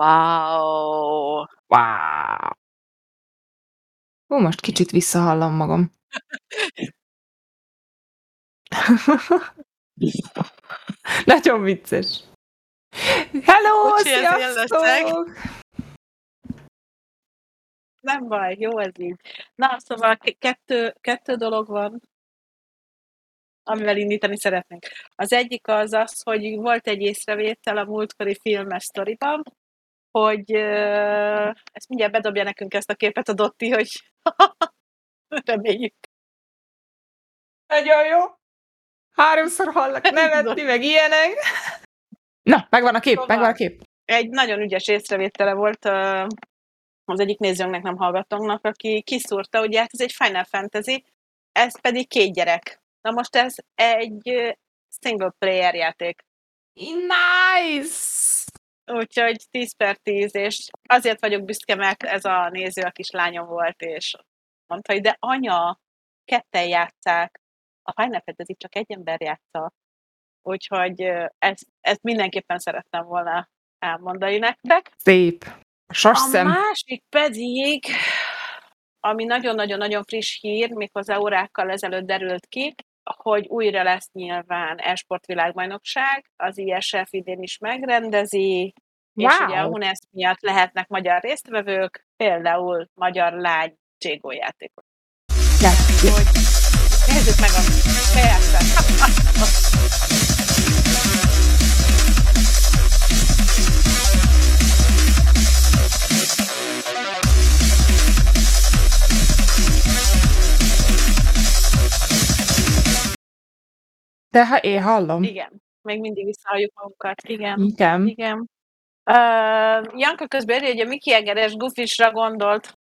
Wow! Wow! Hú, most kicsit visszahallom magam. Nagyon vicces. Hello, Bocsi, ezért leszek. sziasztok! Nem baj, jó ez így. Na, szóval k kettő kettő dolog van amivel indítani szeretnénk. Az egyik az az, hogy volt egy észrevétel a múltkori filmes sztoriban, hogy ezt mindjárt bedobja nekünk ezt a képet a Dotti, hogy reméljük. Nagyon jó. Háromszor hallak nevetni, meg ilyenek. Na, megvan a kép, Szóval- megvan a kép. Egy nagyon ügyes észrevétele volt az egyik nézőnknek, nem hallgatónknak, aki kiszúrta, hogy hát ez egy Final Fantasy, ez pedig két gyerek. Na most ez egy single player játék. Nice! Úgyhogy 10 per 10, és azért vagyok büszke, mert ez a néző a kislányom volt, és mondta, hogy de anya, ketten játszák. A Final Fantasy csak egy ember játsza. Úgyhogy ezt, ezt mindenképpen szerettem volna elmondani nektek. Szép. A sas A másik pedig, ami nagyon-nagyon-nagyon friss hír, méghozzá órákkal ezelőtt derült ki, hogy újra lesz nyilván e-sport világbajnokság, az ISF idén is megrendezi, és Wow. ugye a HUNESZ miatt lehetnek magyar résztvevők, például magyar lány ja. Hogy nézzük meg a persze. De ha én hallom. Igen, még mindig visszahalljuk magunkat. Igen. Igen. Igen. Uh, Janka közben írja, hogy a Miki Egeres Gufisra gondolt,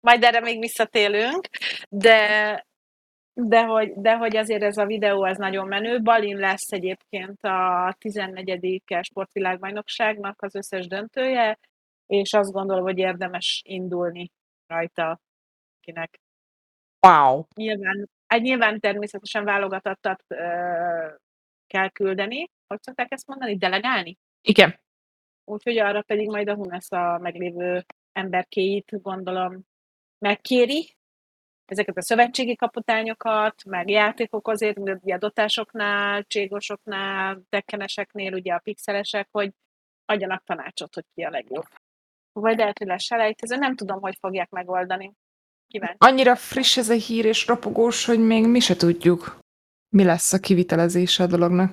majd erre még visszatélünk, de, de, hogy, de hogy azért ez a videó ez nagyon menő. Balin lesz egyébként a 14. sportvilágbajnokságnak az összes döntője, és azt gondolom, hogy érdemes indulni rajta kinek. Wow. Nyilván, egy nyilván természetesen válogatottat ö, kell küldeni, hogy szokták ezt mondani, delegálni? Igen. Úgyhogy arra pedig majd a HUNESZ a meglévő emberkéit, gondolom, megkéri ezeket a szövetségi kapitányokat, meg játékok azért, mint ugye a dotásoknál, cségosoknál, tekkeneseknél, ugye a pixelesek, hogy adjanak tanácsot, hogy ki a legjobb. Vagy lehet, hogy lesz selejtező, nem tudom, hogy fogják megoldani. Kíváncsi. Annyira friss ez a hír és ropogós, hogy még mi se tudjuk, mi lesz a kivitelezése a dolognak.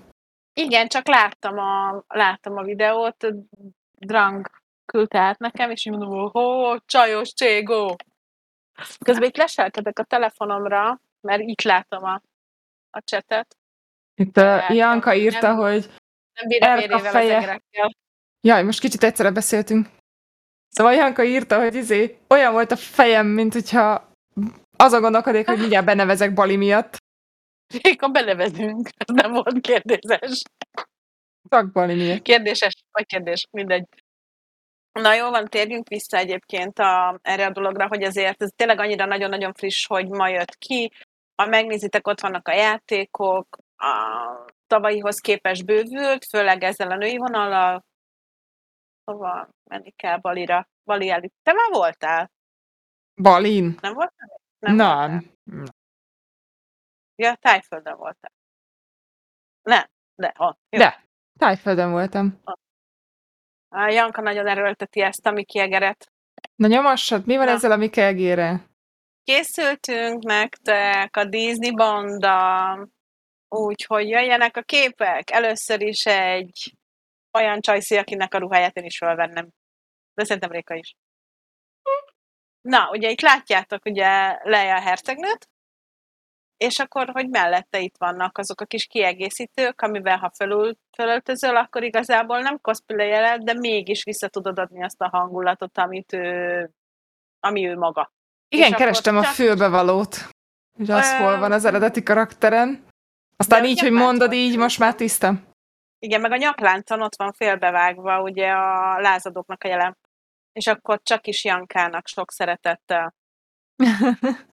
Igen, csak láttam a, láttam a videót, Drang küldte át nekem, és így mondom, hogy hó, csajos cségó. Közben itt leselkedek a telefonomra, mert itt látom a, a csetet. Itt a Janka írta, nem- hogy Nem bír Erka fél évvel feje. jaj, most kicsit egyszerre beszéltünk. Szóval Janka írta, hogy izé, olyan volt a fejem, mint hogyha azon gondolkodik, hogy mindjárt benevezek Bali miatt. Akkor belevezünk. Ez nem volt kérdéses. Csak Bali miatt. Kérdéses, vagy kérdés, mindegy. Na jó van, térjünk vissza egyébként a, erre a dologra, hogy azért ez tényleg annyira nagyon-nagyon friss, hogy ma jött ki. Ha megnézitek, ott vannak a játékok, a tavalyihoz képest bővült, főleg ezzel a női vonallal. Hova menni kell Balira? Bali előtt. Te már voltál? Balin? Nem voltál? Nem. voltál? Ja, Tájföldön voltál. Nem, de ott. Jó. De, Tájföldön voltam. A Janka nagyon erőlteti ezt a Miki Egeret. Na nyomassad, mi van Na. ezzel a Mikegére? Készültünk nektek a Disney banda, úgyhogy jöjjenek a képek. Először is egy olyan csajszi, akinek a ruháját én is felvennem. De szerintem Réka is. Na, ugye itt látjátok ugye Leia hercegnőt, és akkor, hogy mellette itt vannak azok a kis kiegészítők, amivel ha fölül, fölöltözöl, akkor igazából nem cosplayeled, de mégis vissza tudod adni azt a hangulatot, amit ő, ami ő maga. Igen, akkor kerestem a csak- fülbevalót. Hogy az Ö, hol van az eredeti karakteren. Aztán de így, hogy mondod így, most már tiszta. Igen, meg a nyakláncon ott van félbevágva ugye a lázadóknak a jelen. És akkor csak is Jankának sok szeretettel.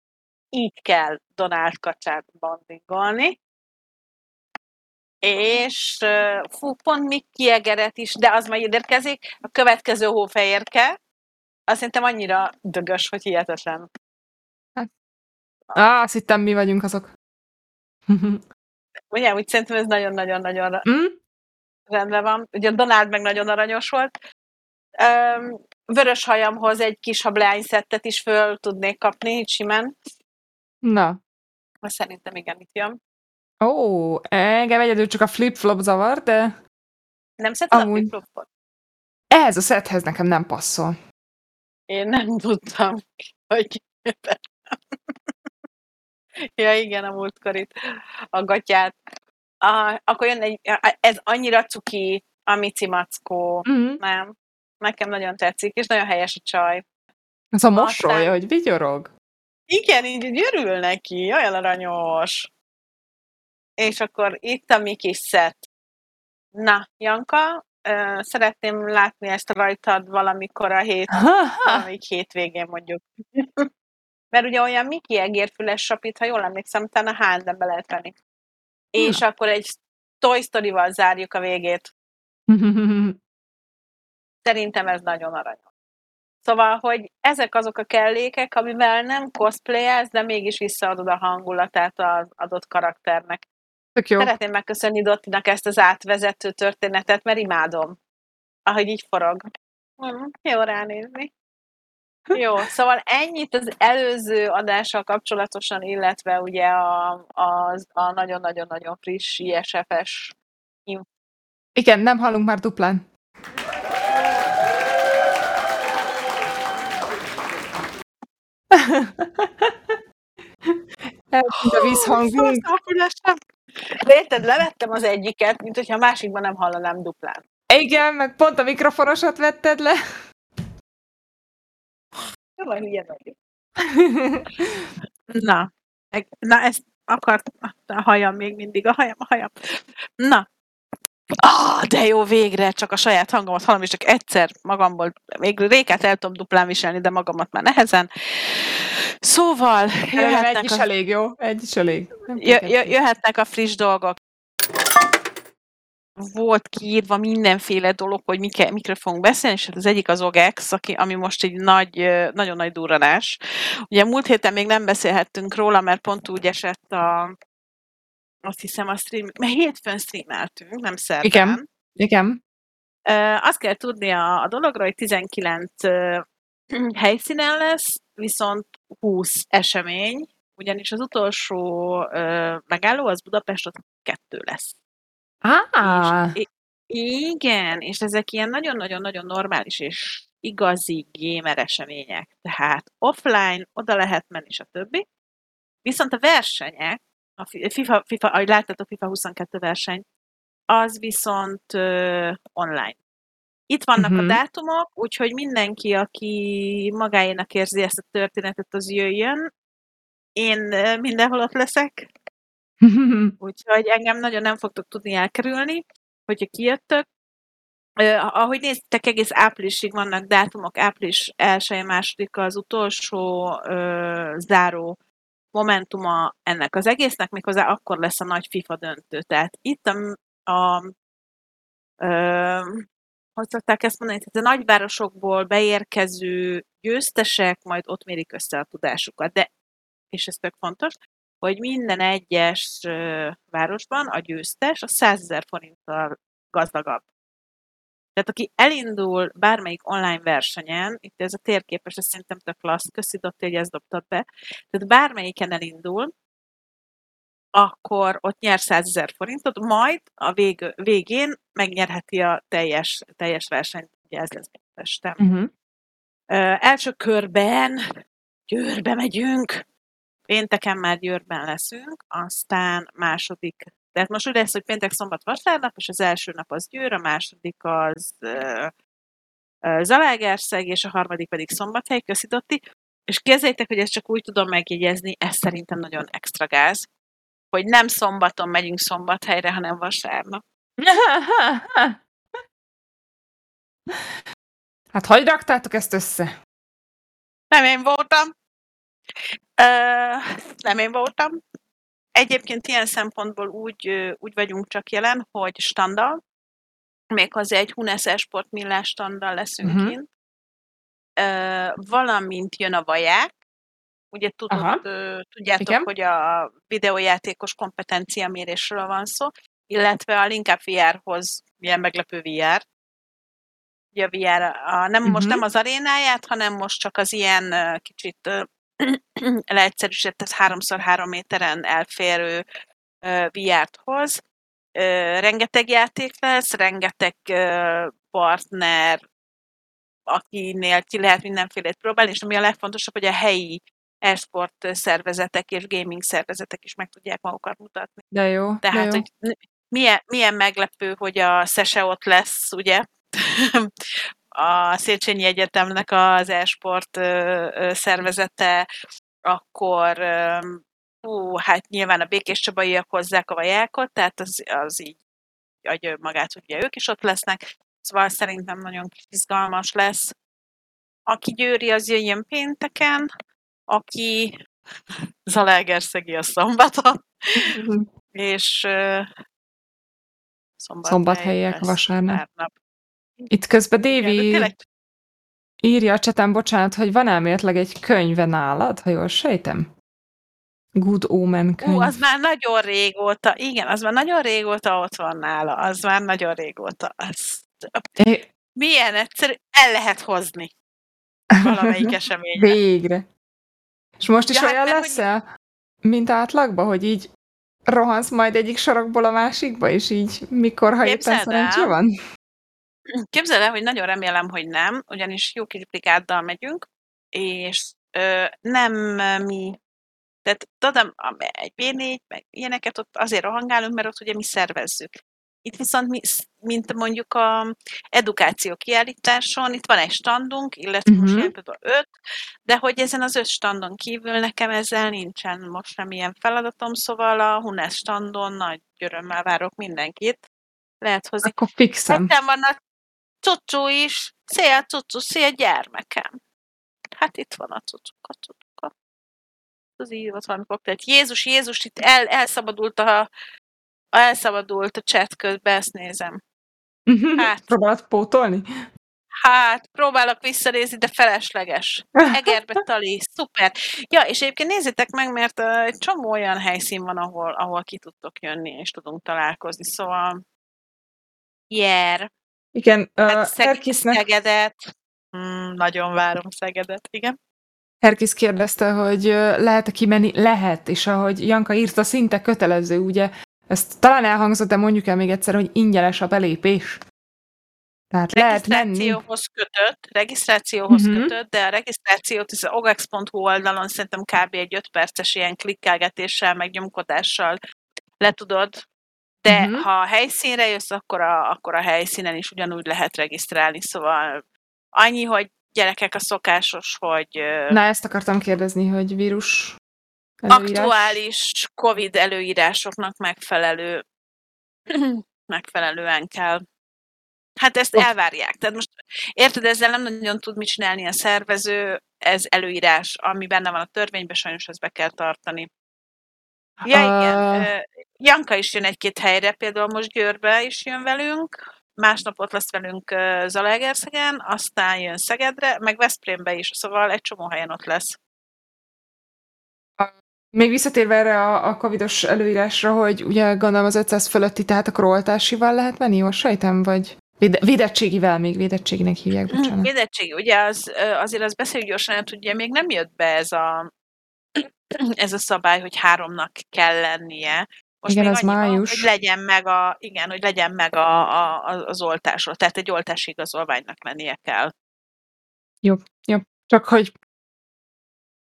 Így kell Donald kacsát bandingolni. és fú, pont még kiegeret is, de az majd érkezik. A következő hófehérke, azt szerintem annyira dögös, hogy hihetetlen. Á, azt hittem mi vagyunk azok. Ugye, úgy szerintem ez nagyon-nagyon-nagyon Mm? Rendben van. Ugye a Donald meg nagyon aranyos volt. Öm, vörös hajamhoz egy kis hableány szettet is föl tudnék kapni, simán. Na. Szerintem igen, itt jön. Ó, engem egyedül csak a flip-flop zavar, de Nem szereted a Amúgy. flip-flopot? ehhez a szethez nekem nem passzol. Én nem tudtam, hogy Ja, igen, a múltkorit, a gatyát. A, akkor jön egy, ez annyira cuki, a Mici Mackó. Mm. Nem. Nekem nagyon tetszik, és nagyon helyes a csaj. Az a Aztán- mosolya, hogy vigyorog. Igen, így, így örül neki, olyan aranyos. És akkor itt a mi kis szett. Na, Janka, ö, szeretném látni ezt rajtad valamikor a hét, valamelyik hétvégén mondjuk. Mert ugye olyan Miki egérfüles sapit, ha jól emlékszem, utána H&M-be lehet venni. És akkor egy Toy Story-val zárjuk a végét. Szerintem ez nagyon aranyos. Szóval, hogy ezek azok a kellékek, amivel nem cosplayelsz, de mégis visszaadod a hangulatát az adott karakternek. Tök jó. Szeretném megköszönni Dottinak ezt az átvezető történetet, mert imádom, ahogy így forog. Mm, jó ránézni. Jó, szóval ennyit az előző adással kapcsolatosan, illetve ugye a, az, a nagyon-nagyon-nagyon friss ISF-es Igen, nem hallunk már duplán. Eltűnt a vízhangunk. Érted, levettem az egyiket, mint hogyha a másikban nem hallanám duplán. Igen, meg pont a mikrofonosat vetted le. Jó, hülye vagyok. Na, meg- na ezt akart, a hajam még mindig, a hajam, a hajam. Na, Ah, de jó, végre, csak a saját hangomat hallom, és csak egyszer magamból, még Rékát el tudom duplán viselni, de magamat már nehezen. Szóval, Jöhetnek egy is a, elég, jó? Egy is elég. Jö, jöhetnek a friss dolgok. Volt kiírva mindenféle dolog, hogy mike, mikről fogunk beszélni, és hát az egyik az OGEX, aki, ami most egy nagy, nagyon nagy durranás. Ugye múlt héten még nem beszélhettünk róla, mert pont úgy esett a azt hiszem a stream, mert hétfőn streameltünk, nem szerdán. Igen. Igen. Azt kell tudni a, a dologról, hogy 19 ö, helyszínen lesz, viszont 20 esemény, ugyanis az utolsó megálló az Budapest, ott kettő lesz. Á, És, i- igen, és ezek ilyen nagyon-nagyon-nagyon normális és igazi gamer események. Tehát offline, oda lehet menni, és a többi. Viszont a versenyek, a fi- FIFA, FIFA ahogy láttad, a FIFA 22 verseny, az viszont ö, online. Itt vannak Mhm. a dátumok, úgyhogy mindenki, aki magáénak érzi ezt a történetet, az jöjjön. Én ö, mindenhol ott leszek, úgyhogy engem nagyon nem fogtok tudni elkerülni, hogyha kijöttök. Ö, ahogy néztek, egész áprilisig vannak dátumok, április 1 második az utolsó ö, záró momentuma ennek az egésznek, méghozzá akkor lesz a nagy FIFA döntő. Tehát itt a, a ö, hogy szokták ezt mondani, tehát a nagyvárosokból beérkező győztesek majd ott mérik össze a tudásukat. De, és ez tök fontos, hogy minden egyes városban a győztes a 100 ezer forinttal gazdagabb. Tehát aki elindul bármelyik online versenyen, itt ez a térképes, ez szerintem tök klassz, köszi Dotti, hogy ezt dobtad be, tehát bármelyiken elindul, akkor ott nyer 100 ezer forintot, majd a vég, végén megnyerheti a teljes, teljes versenyt, ugye ez lesz Budapesten. Mhm. Ö, első körben Győrbe megyünk, pénteken már Győrben leszünk, aztán második, tehát most úgy lesz, hogy péntek, szombat, vasárnap, és az első nap az Győr, a második az ö, Zalaegerszeg, és a harmadik pedig Szombathely, köszi Dotti. És képzeljétek, hogy ezt csak úgy tudom megjegyezni, ez szerintem nagyon extra gáz, hogy nem szombaton megyünk Szombathelyre, hanem vasárnap. Hát hogy raktátok ezt össze? Nem én voltam. Ö, nem én voltam. egyébként ilyen szempontból úgy, úgy vagyunk csak jelen, hogy standal, méghozzá egy Hunes Esport millás standal leszünk Mhm. kint, Ö, valamint jön a vaják, ugye tudod, Aha. ö, tudjátok, Igen. hogy a videójátékos kompetencia mérésről van szó, illetve a Linkup VR-hoz ilyen meglepő VR. Ugye a VR, a, nem, most Mhm. nem az arénáját, hanem most csak az ilyen ö, kicsit ö, leegyszerűsített 3x3 méteren elférő ö, VR-t hoz. Rengeteg játék lesz, rengeteg partner, akinél ki lehet mindenfélét próbálni, és ami a legfontosabb, hogy a helyi esport szervezetek és gaming szervezetek is meg tudják magukat mutatni. De jó, de Tehát, jó. hogy milyen, milyen meglepő, hogy a SESE ott lesz, ugye? a Széchenyi Egyetemnek az esport szervezete, akkor hú, hát nyilván a Békés Csabaiak hozzák a vajákot, tehát az, az így adja magát, hogy ugye ők is ott lesznek, szóval szerintem nagyon izgalmas lesz. Aki győri, az jöjjön pénteken, aki Zalaegerszegi a szombaton, és ö, szombathely Szombathelyiek lesz vasárnap. vasárnap. Itt közben Dévi írja a cseten, bocsánat, hogy van elméletileg egy könyve nálad, ha jól sejtem? Good Omen könyv. Ú, az már nagyon régóta, igen, az már nagyon régóta ott van nála, az már nagyon régóta. Az, É, milyen egyszerű, el lehet hozni valamelyik eseményre. Végre. És most is Ja, hát olyan mert hogy- lesz -e, mint átlagban, hogy így rohansz majd egyik sarokból a másikba, és így mikor, ha éppen Képzeld el. van? Képzeld el, hogy nagyon remélem, hogy nem, ugyanis jó kis brigáddal megyünk, és ö, nem mi, tehát tudom, a- egy B4, meg ilyeneket ott azért rohangálunk, mert ott ugye mi szervezzük. Itt viszont mi, mint mondjuk a edukáció kiállításon, itt van egy standunk, illetve most Mhm. ilyen például öt, de hogy ezen az öt standon kívül nekem ezzel nincsen most semmilyen feladatom, szóval a Hunes standon nagy örömmel várok mindenkit. Lehet hozni Akkor fixem. Nekem van a cuccu is. Szia, cuccu, szia, gyermekem. Hát itt van a cuccuka, cuccuka. Az így volt valami koktélt. Jézus, Jézus, itt el, elszabadult a, elszabadult a chat közben, ezt nézem. Hát. Próbálod pótolni? Hát, próbálok visszanézni, de felesleges. Egerbe tali, szuper. Ja, és egyébként nézzétek meg, mert uh, egy csomó olyan helyszín van, ahol, ahol ki tudtok jönni, és tudunk találkozni, szóval yeah. Igen, uh, Hát Szeg- Herkisznek, Szegedet. Mm, nagyon várom Szegedet, igen. Herkis kérdezte, hogy lehet-e kimenni? Lehet, és ahogy Janka írta, szinte kötelező, ugye? Ezt talán elhangzott, de mondjuk el még egyszer, hogy ingyenes a belépés. Tehát lehet menni. Regisztrációhoz kötött, regisztrációhoz Mhm. kötött, de a regisztrációt az ogex.hu oldalon szerintem kb. egy 5 perces ilyen klikkelgetéssel, meg nyomkodással le tudod, de Mhm. ha a helyszínre jössz, akkor a, akkor a helyszínen is ugyanúgy lehet regisztrálni, szóval annyi, hogy gyerekek a szokásos, hogy Na, ezt akartam kérdezni, hogy vírus előírás. aktuális COVID előírásoknak megfelelő, megfelelően kell. Hát ezt Ott- elvárják. Tehát most érted, ezzel nem nagyon tud mit csinálni a szervező, ez előírás, ami benne van a törvényben, sajnos ezt be kell tartani. Ja, igen. Ö, Janka is jön egy-két helyre, például most Győrbe is jön velünk, másnap ott lesz velünk ö, Zalaegerszegen, aztán jön Szegedre, meg Veszprémbe is, szóval egy csomó helyen ott lesz. Még visszatérve erre a, a covidos előírásra, hogy ugye gondolom az 500 fölötti, tehát akkor oltásival lehet menni, jól sejtem, vagy véde- védettségivel még, védettséginek hívják, bocsánat. Védettség, ugye az, ö, azért az beszéljük gyorsan, mert ugye még nem jött be ez a, ez a szabály, hogy háromnak kell lennie. Most Igen, még az annyi van, május. hogy legyen meg, a, igen, hogy legyen meg a, a, az oltásról, tehát egy oltási igazolványnak lennie kell. Csak hogy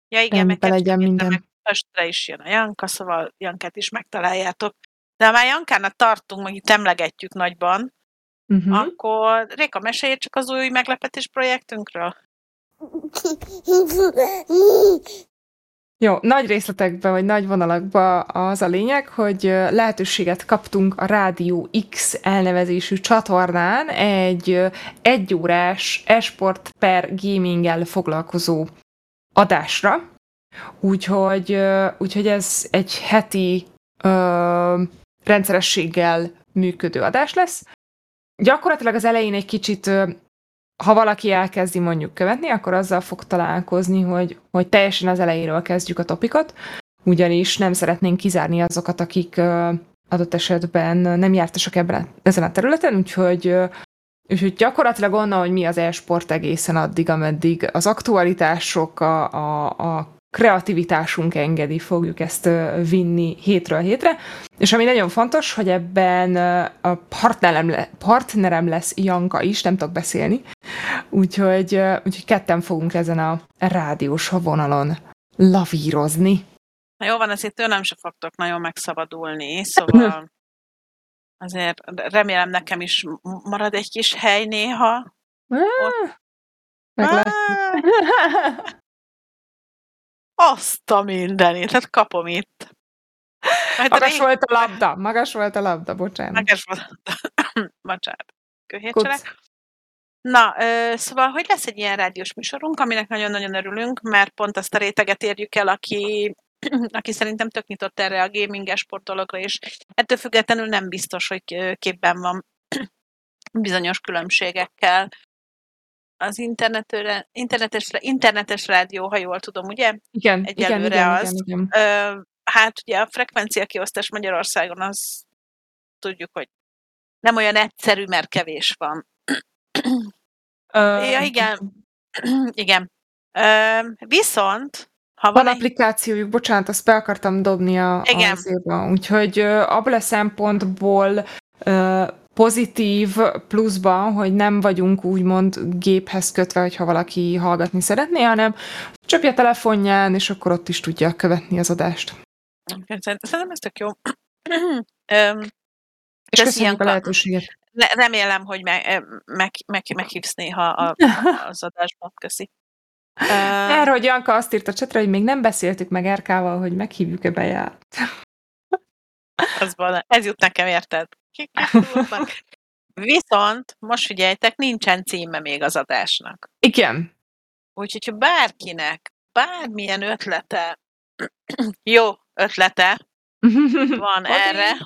Ja igen, meg legyen minden. meg Pestre is jön a Janka, szóval Jankát is megtaláljátok. De ha már Jankának tartunk, meg itt emlegetjük nagyban, uh-huh. akkor Réka, mesélj csak az új meglepetés projektünkről. Jó, nagy részletekben, vagy nagy vonalakban az a lényeg, hogy lehetőséget kaptunk a Rádió X elnevezésű csatornán egy egyórás esport per gaminggel foglalkozó adásra. Úgyhogy, úgyhogy ez egy heti ö, rendszerességgel működő adás lesz. Gyakorlatilag az elején egy kicsit, ha valaki elkezdi mondjuk követni, akkor azzal fog találkozni, hogy, hogy teljesen az elejéről kezdjük a topikot, ugyanis nem szeretnénk kizárni azokat, akik adott esetben nem jártasak ebben ezen a területen, úgyhogy Úgyhogy gyakorlatilag onnan, hogy mi az e-sport egészen addig, ameddig az aktualitások, a, a, a kreativitásunk engedi, fogjuk ezt vinni hétről hétre. És ami nagyon fontos, hogy ebben a partnerem, le, partnerem lesz Janka is, nem tudok beszélni, úgyhogy, úgyhogy ketten fogunk ezen a rádiós vonalon lavírozni. Na jó van, azért tőlem se fogtok nagyon megszabadulni, szóval azért remélem nekem is marad egy kis hely néha. Ott. Azt a mindenit, hát kapom itt. Majd magas rég... volt a labda, magas volt a labda, bocsánat. Magas volt a labda. bocsánat. Köhétselek. Na, ö, szóval, hogy lesz egy ilyen rádiós műsorunk, aminek nagyon-nagyon örülünk, mert pont azt a réteget érjük el, aki aki szerintem tök nyitott erre a gaminges sport dologra, és ettől függetlenül nem biztos, hogy képben van bizonyos különbségekkel. Az internetre, internetes, internetes rádió, ha jól tudom, ugye? Igen, Egyelőre igen, az. Igen, igen, igen. Ö, hát ugye a frekvencia kiosztás Magyarországon az tudjuk, hogy nem olyan egyszerű, mert kevés van. Ö, ja, igen. igen. Ö, viszont ha van, van egy... applikációjuk, bocsánat, azt be akartam dobni a, Igen. azért, úgyhogy abból a szempontból pozitív pluszban, hogy nem vagyunk úgymond géphez kötve, hogyha valaki hallgatni szeretné, hanem csapja a telefonján, és akkor ott is tudja követni az adást. Szerintem ez tök jó. és köszönjük a lehetőséget. Remélem, hogy meg, meg, meg, meghívsz néha az adásban. Köszi. Uh, Erről, hogy Janka azt írta a csetre, hogy még nem beszéltük meg Erkával, hogy meghívjuk-e bejárt. Az van, ez jut nekem, érted? Viszont, most figyeljetek, nincsen címe még az adásnak. Igen. Úgyhogy, ha bárkinek bármilyen ötlete, jó ötlete van Hadi. erre,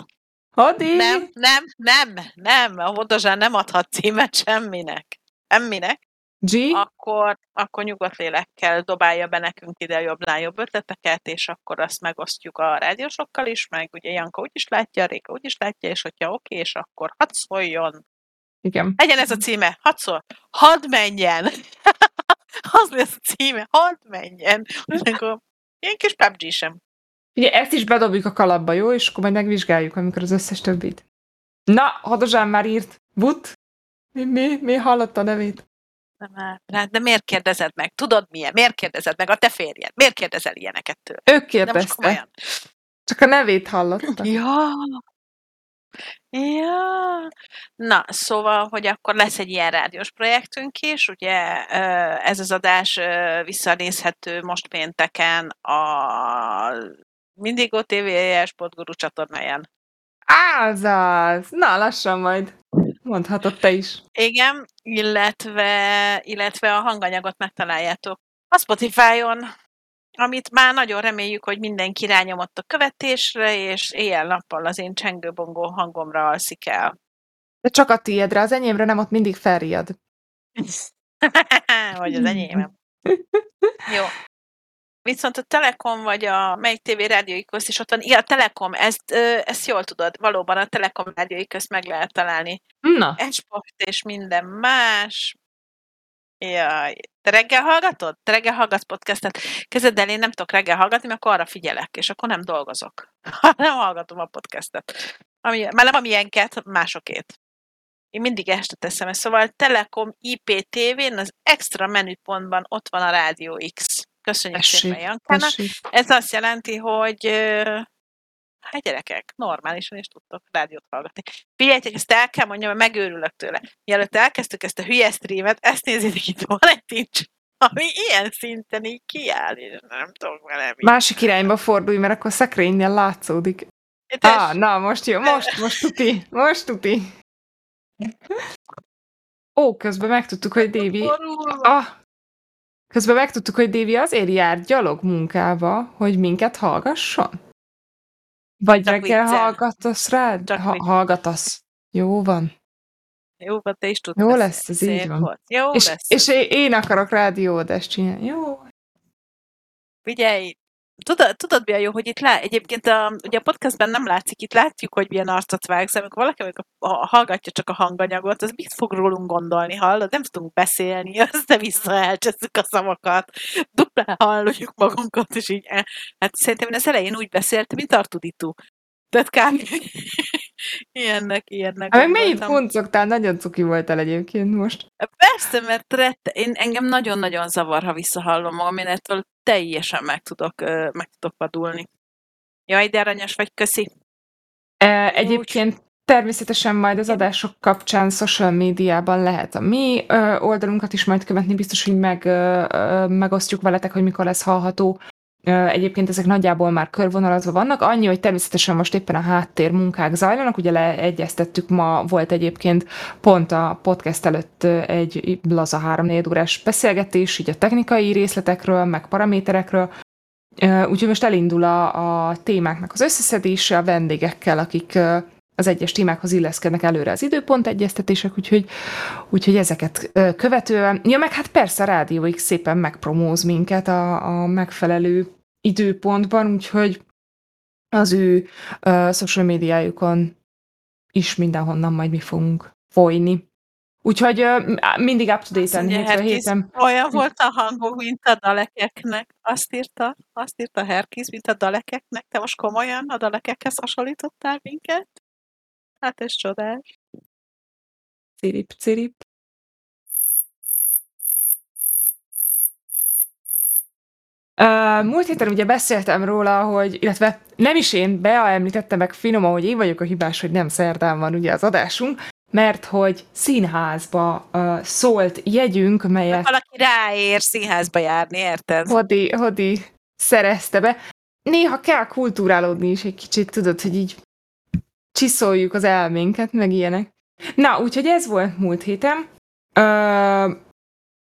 Hadi. Nem, nem, nem, nem, a Hodozsán nem adhat címet semminek. Semminek. G? Akkor, akkor nyugodt lélekkel dobálja be nekünk ide jobbnál jobb ötleteket, és akkor azt megosztjuk a rádiósokkal is, meg ugye Janka úgy is látja, Réka úgy is látja, és hogyha oké, és akkor hadd szóljon. Igen. Legyen ez a címe, hadd szól, hadd menjen! az lesz a címe, hadd menjen! Ilyen kis PUBG sem. Ugye ezt is bedobjuk a kalapba, jó? És akkor majd megvizsgáljuk, amikor az összes többit. Na, Hadozsán már írt. But? Mi, mi, mi hallotta a nevét? Nem, de miért kérdezed meg? Tudod milyen? Miért kérdezed meg? A te férjed. Miért kérdezel ilyeneket tőle? Ők kérdezte. Csak a nevét hallotta. Ja. Ja. Na, szóval, hogy akkor lesz egy ilyen rádiós projektünk is, ugye ez az adás visszanézhető most pénteken a Mindigo TV Sportguru csatornáján. Azaz! Na, lassan majd. Mondhatod te is. Igen, illetve, illetve a hanganyagot megtaláljátok a Spotify-on, amit már nagyon reméljük, hogy mindenki rányomott a követésre, és éjjel-nappal az én csengőbongó hangomra alszik el. De csak a tiédre, az enyémre nem ott mindig felriad. vagy az enyémem. Jó. Viszont a Telekom vagy a melyik TV rádiói közt is ott van. Igen, a Telekom, ezt, ezt jól tudod, valóban a Telekom rádiói közt meg lehet találni. Na. Esport és minden más. Jaj. Te reggel hallgatod? Te reggel hallgatsz podcastet? Kezded el, én nem tudok reggel hallgatni, mert akkor arra figyelek, és akkor nem dolgozok. nem hallgatom a podcastet. Ami, már nem amilyenket, másokét. Én mindig este teszem ezt. Szóval Telekom IPTV-n az extra menüpontban ott van a Rádió X. Köszönjük tessék, szépen, Jankának. Ez azt jelenti, hogy hát gyerekek, normálisan is tudtok rádiót hallgatni. Figyeljetek, ezt el kell mondjam, mert megőrülök tőle. Mielőtt elkezdtük ezt a hülye streamet, ezt nézzétek, itt van egy tincs, ami ilyen szinten így kiáll, és nem tudok vele mit. Másik irányba fordulj, mert akkor szekrénynél látszódik. Ah, na, most jó, most, most tuti, most tuti. Ó, közben megtudtuk, hogy Dévi... Ah, Közben megtudtuk, hogy Dévi azért jár gyalog munkába, hogy minket hallgasson. Vagy Csak reggel viccel. hallgatasz rád? Csak Ha, hallgatasz. Jó van. Jó, van, te is tudsz Jó lesz, ez így van. Volt. Jó És, lesz. és én- én akarok rádióadást csinálni. Jó. Figyelj, tudod, tudod mi a jó, hogy itt lá... egyébként a, ugye a podcastben nem látszik, itt látjuk, hogy milyen arcot vágsz, amikor valaki amikor a, a, hallgatja csak a hanganyagot, az mit fog rólunk gondolni, hallod? Nem tudunk beszélni, össze-vissza elcseszük a szavakat, duplán halljuk magunkat, és így, eh. hát szerintem én az elején úgy beszéltem, mint Artuditu. Tehát kb. ilyennek, ilyennek Hát meg mennyit kuncogtál, nagyon cuki voltál egyébként most. Persze, mert rette, én, engem nagyon-nagyon zavar, ha visszahallom magam, én ettől teljesen meg tudok, meg tudok vadulni. Jaj, de aranyos vagy, köszi. Egyébként természetesen majd az adások kapcsán social médiában lehet a mi oldalunkat is majd követni, biztos, hogy meg, megosztjuk veletek, hogy mikor lesz hallható. Egyébként ezek nagyjából már körvonalazva vannak, annyi, hogy természetesen most éppen a háttér munkák zajlanak, ugye leegyeztettük, ma volt egyébként pont a podcast előtt egy laza 3-4 órás beszélgetés, így a technikai részletekről, meg paraméterekről, Úgyhogy most elindul a, a témáknak az összeszedése a vendégekkel, akik az egyes témákhoz illeszkednek előre az időpont egyeztetések, úgyhogy, úgyhogy ezeket követően. Ja, meg hát persze a Rádió X szépen megpromóz minket a, a megfelelő időpontban, úgyhogy az ő ö, social médiájukon is mindenhonnan majd mi fogunk folyni. Úgyhogy mindig up to date-en, hétről Herkész, héten. olyan volt a hangok, mint a dalekeknek. Azt írta, azt írta Herkész, mint a dalekeknek. Te most komolyan a dalekekhez hasonlítottál minket? Hát ez csodás. Cirip, cirip. Uh, múlt héten ugye beszéltem róla, hogy, illetve nem is én, Bea említette meg finoman, hogy én vagyok a hibás, hogy nem szerdán van ugye az adásunk, mert hogy színházba uh, szólt jegyünk, melyet Valaki ráér színházba járni, érted? Hodi, Hodi szerezte be. Néha kell kultúrálódni is egy kicsit, tudod, hogy így csiszoljuk az elménket, meg ilyenek. Na, úgyhogy ez volt múlt héten. Ö,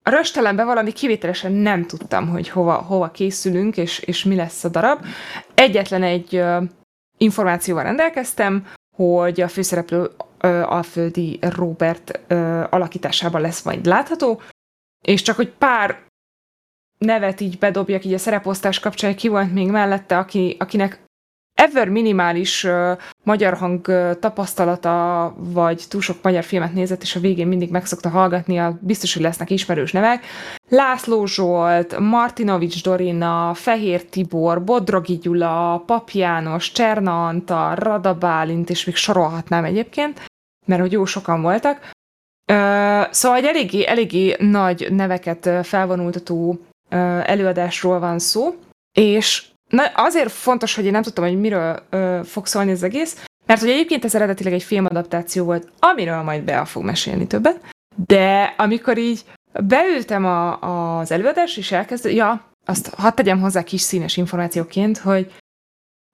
a röstelembe valami kivételesen nem tudtam, hogy hova, hova készülünk, és, és mi lesz a darab. Egyetlen egy ö, információval rendelkeztem, hogy a főszereplő ö, Alföldi Robert ö, alakításában lesz majd látható, és csak hogy pár nevet így bedobjak így a szereposztás kapcsán, ki volt még mellette, aki, akinek ever minimális uh, magyar hang uh, tapasztalata, vagy túl sok magyar filmet nézett, és a végén mindig meg szokta hallgatni, a, biztos, hogy lesznek ismerős nevek. László Zsolt, Martinovics Dorina, Fehér Tibor, Bodrogi Gyula, Pap János, Cserna Antal, Rada Bálint, és még sorolhatnám egyébként, mert hogy jó sokan voltak. Uh, szóval egy eléggé, eléggé nagy neveket felvonultató előadásról van szó, és na, azért fontos, hogy én nem tudtam, hogy miről uh, fog szólni az egész, mert hogy egyébként ez eredetileg egy filmadaptáció volt, amiről majd Bea fog mesélni többet, de amikor így beültem a, az előadás, és elkezdtem, ja, azt hadd tegyem hozzá kis színes információként, hogy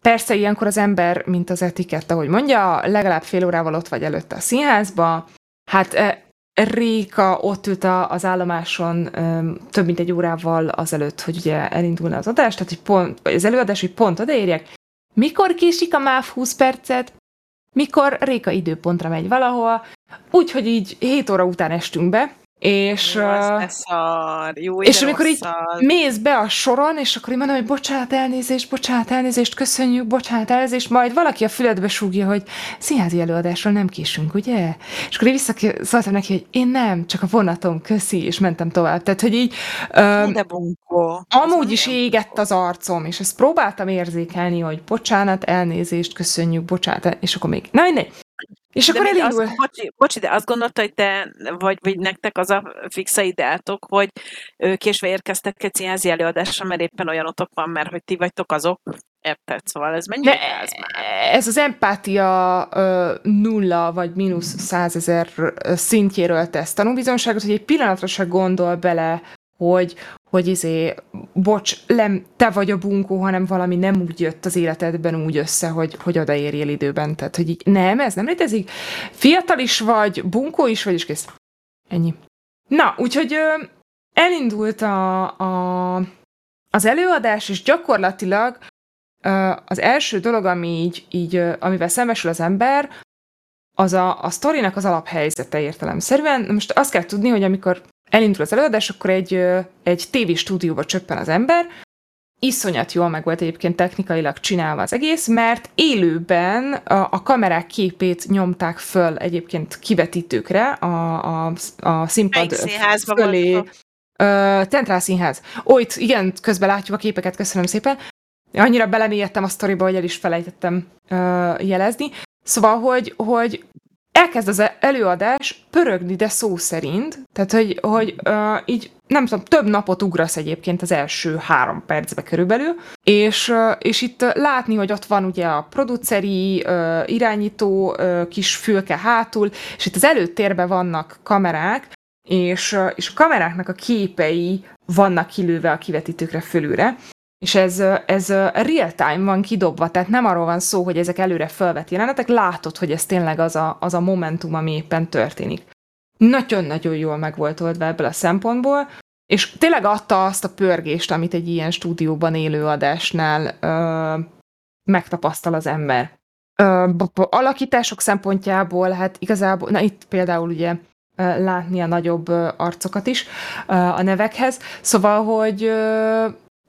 persze ilyenkor az ember, mint az etikett, ahogy mondja, legalább fél órával ott vagy előtte a színházba, hát eh, Réka ott ült az állomáson több mint egy órával azelőtt, hogy ugye elindulna az adás, tehát hogy pont, vagy az előadás, hogy pont odaérjek. Mikor késik a MÁV 20 percet? Mikor Réka időpontra megy valahol? Úgyhogy így 7 óra után estünk be, és... Jó, az ö, ne szar. Jó, és amikor így mész be a soron, és akkor így mondom, hogy bocsánat, elnézést, bocsánat, elnézést, köszönjük, bocsánat, elnézést, majd valaki a füledbe súgja, hogy színházi előadásról nem késünk, ugye? És akkor én visszaszóltam neki, hogy én nem, csak a vonatom, köszi, és mentem tovább. Tehát, hogy így de bunkó. amúgy is égett az arcom, és ezt próbáltam érzékelni, hogy bocsánat, elnézést, köszönjük, bocsánat, és akkor még, na mindegy. És De akkor elindul. Azt, bocsi, bocsi, de azt gondolta, hogy te, vagy, vagy nektek az a fixa ideátok, hogy késve érkeztek egy színházi előadásra, mert éppen olyan otok van, mert hogy ti vagytok azok. Érted? Szóval ez mennyire De gáz már? ez az empátia ö, nulla vagy mínusz százezer szintjéről tesz tanúbizonságot, hogy egy pillanatra se gondol bele, hogy, hogy izé, bocs, nem te vagy a bunkó, hanem valami nem úgy jött az életedben úgy össze, hogy, hogy odaérjél időben. Tehát, hogy így, nem, ez nem létezik. Fiatal is vagy, bunkó is vagy, és kész. Ennyi. Na, úgyhogy ö, elindult a, a, az előadás, és gyakorlatilag az első dolog, ami így, így, amivel szembesül az ember, az a, a sztorinak az alaphelyzete értelemszerűen. Most azt kell tudni, hogy amikor elindul az előadás, akkor egy, egy tévéstúdióba csöppen az ember, iszonyat jól meg volt egyébként technikailag csinálva az egész, mert élőben a, a kamerák képét nyomták föl egyébként kivetítőkre a, a, a színpad fölé. Tentrál Színház. Ó, itt igen, közben látjuk a képeket, köszönöm szépen. Annyira belemélyedtem a sztoriba, hogy el is felejtettem uh, jelezni. Szóval, hogy, hogy elkezd az előadás pörögni, de szó szerint, tehát, hogy, hogy uh, így nem tudom, több napot ugrasz egyébként az első három percbe körülbelül, és, uh, és itt látni, hogy ott van ugye a produceri, uh, irányító uh, kis fülke hátul, és itt az előtérben vannak kamerák, és, és a kameráknak a képei vannak kilőve a kivetítőkre fölülre, és ez, ez real-time van kidobva, tehát nem arról van szó, hogy ezek előre felvett jelenetek, látod, hogy ez tényleg az a, az a momentum, ami éppen történik. Nagyon-nagyon jól meg volt oldva ebből a szempontból, és tényleg adta azt a pörgést, amit egy ilyen stúdióban élő adásnál ö, megtapasztal az ember. Ö, alakítások szempontjából, hát igazából, na itt például ugye látni a nagyobb arcokat is a nevekhez. Szóval, hogy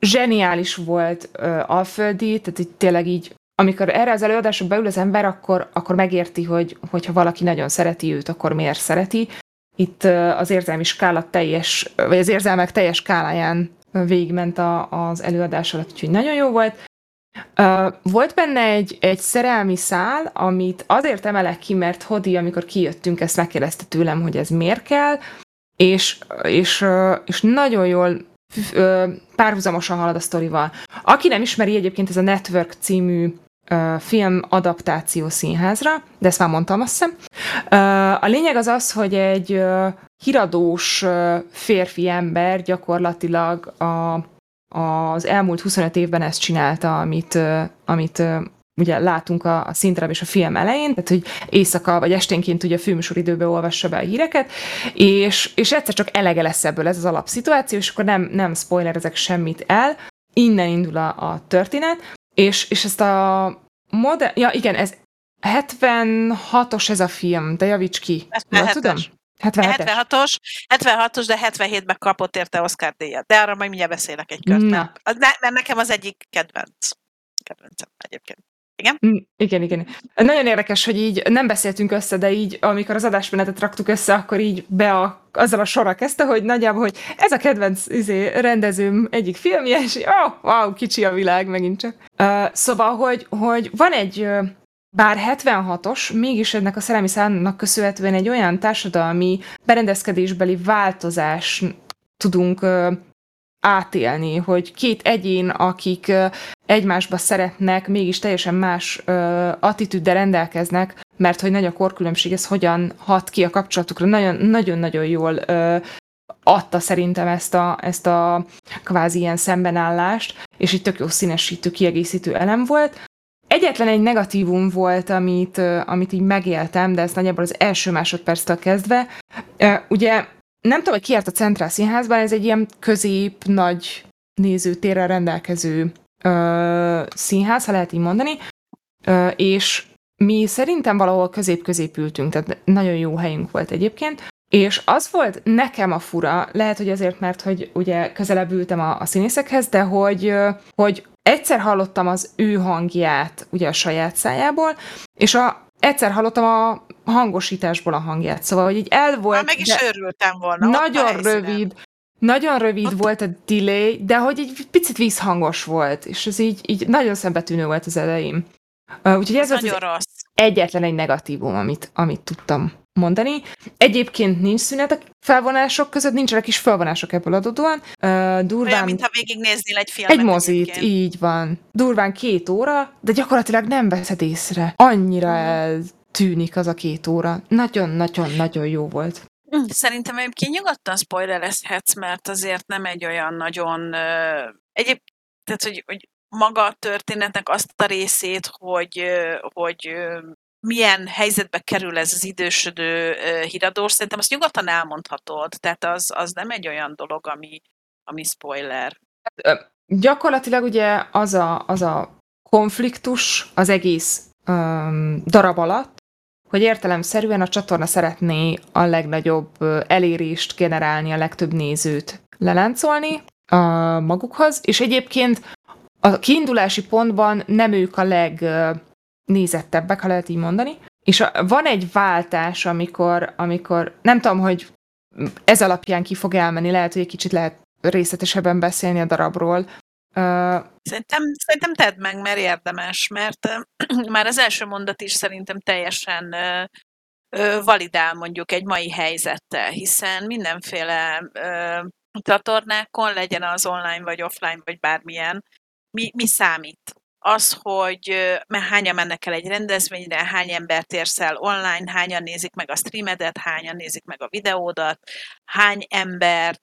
zseniális volt Alföldi, tehát itt tényleg így amikor erre az előadásra beül az ember, akkor, akkor megérti, hogy hogyha valaki nagyon szereti őt, akkor miért szereti. Itt az érzelmi skála teljes, vagy az érzelmek teljes skáláján végigment a, az előadás alatt, úgyhogy nagyon jó volt. Uh, volt benne egy, egy szerelmi szál, amit azért emelek ki, mert Hodi, amikor kijöttünk, ezt megkérdezte tőlem, hogy ez miért kell, és, és, és nagyon jól párhuzamosan halad a sztorival. Aki nem ismeri egyébként, ez a Network című film adaptáció színházra, de ezt már mondtam, azt hiszem. A lényeg az az, hogy egy híradós férfi ember gyakorlatilag a az elmúlt 25 évben ezt csinálta, amit, amit ugye látunk a, a színterem és a film elején, tehát hogy éjszaka vagy esténként ugye a filmsor időben olvassa be a híreket, és, és egyszer csak elege lesz ebből ez az alapszituáció, és akkor nem, nem ezek semmit el, innen indul a, a történet, és, és ezt a modern, ja igen, ez 76-os ez a film, de javíts ki. Jól tudom? 76-os, 76-os, de 77-ben kapott érte Oscar díjat. De arra majd mindjárt beszélek egy kört. Na. Mert, mert nekem az egyik kedvenc. Kedvencem egyébként. Igen? Mm, igen, igen. Nagyon érdekes, hogy így nem beszéltünk össze, de így, amikor az adásmenetet raktuk össze, akkor így be a, azzal a sorra kezdte, hogy nagyjából, hogy ez a kedvenc izé, rendezőm egyik filmje, és oh, wow, kicsi a világ megint csak. Uh, szóval, hogy, hogy van egy bár 76-os, mégis ennek a szellemi számnak köszönhetően egy olyan társadalmi berendezkedésbeli változás tudunk átélni, hogy két egyén, akik egymásba szeretnek, mégis teljesen más attitűddel rendelkeznek, mert hogy nagy a korkülönbség, ez hogyan hat ki a kapcsolatukra, nagyon-nagyon jól ö, adta szerintem ezt a, ezt a kvázi ilyen szembenállást, és itt tök jó színesítő, kiegészítő elem volt. Egyetlen egy negatívum volt, amit, amit így megéltem, de ez nagyjából az első másodperctől kezdve. Ugye nem tudom, hogy ki járt a Centrál Színházban, ez egy ilyen közép, nagy nézőtérrel rendelkező ö, színház, ha lehet így mondani, ö, és mi szerintem valahol közép-közép ültünk, tehát nagyon jó helyünk volt egyébként, és az volt nekem a fura, lehet, hogy azért, mert hogy ugye közelebb ültem a, a színészekhez, de hogy, hogy egyszer hallottam az ő hangját ugye a saját szájából, és a, egyszer hallottam a hangosításból a hangját, szóval, hogy így el volt... Már meg is örültem volna. Nagyon rövid, nagyon rövid ott... volt a delay, de hogy egy picit vízhangos volt, és ez így, így nagyon szembetűnő volt az elején. Úgyhogy ez, ez volt az rossz. egyetlen egy negatívum, amit, amit tudtam mondani. Egyébként nincs szünet a felvonások között, nincsenek is felvonások ebből adódóan. Uh, durván... Olyan, mintha végignéznél egy filmet. Egy mozit, egyébként. így van. Durván két óra, de gyakorlatilag nem veszed észre. Annyira uh. Eltűnik az a két óra. Nagyon-nagyon-nagyon jó volt. Hm, szerintem egyébként nyugodtan spoilerezhetsz, mert azért nem egy olyan nagyon... Egyéb, tehát, hogy, hogy maga a történetnek azt a részét, hogy, hogy milyen helyzetbe kerül ez az idősödő híradós, szerintem azt nyugodtan elmondhatod. Tehát az, az nem egy olyan dolog, ami, ami spoiler. Gyakorlatilag ugye az a, az a konfliktus az egész um, darab alatt, hogy értelemszerűen a csatorna szeretné a legnagyobb elérést generálni, a legtöbb nézőt leláncolni a magukhoz, és egyébként a kiindulási pontban nem ők a legnézettebbek, ha lehet így mondani, és a, van egy váltás, amikor, amikor nem tudom, hogy ez alapján ki fog elmenni, lehet, hogy egy kicsit lehet részletesebben beszélni a darabról. Uh, szerintem, szerintem tedd meg, mert érdemes, mert uh, már az első mondat is szerintem teljesen uh, uh, validál mondjuk egy mai helyzettel, hiszen mindenféle uh, legyen az online vagy offline, vagy bármilyen, mi, mi számít? Az, hogy mert hányan mennek el egy rendezvényre, hány embert érsz el online, hányan nézik meg a streamedet, hányan nézik meg a videódat, hány ember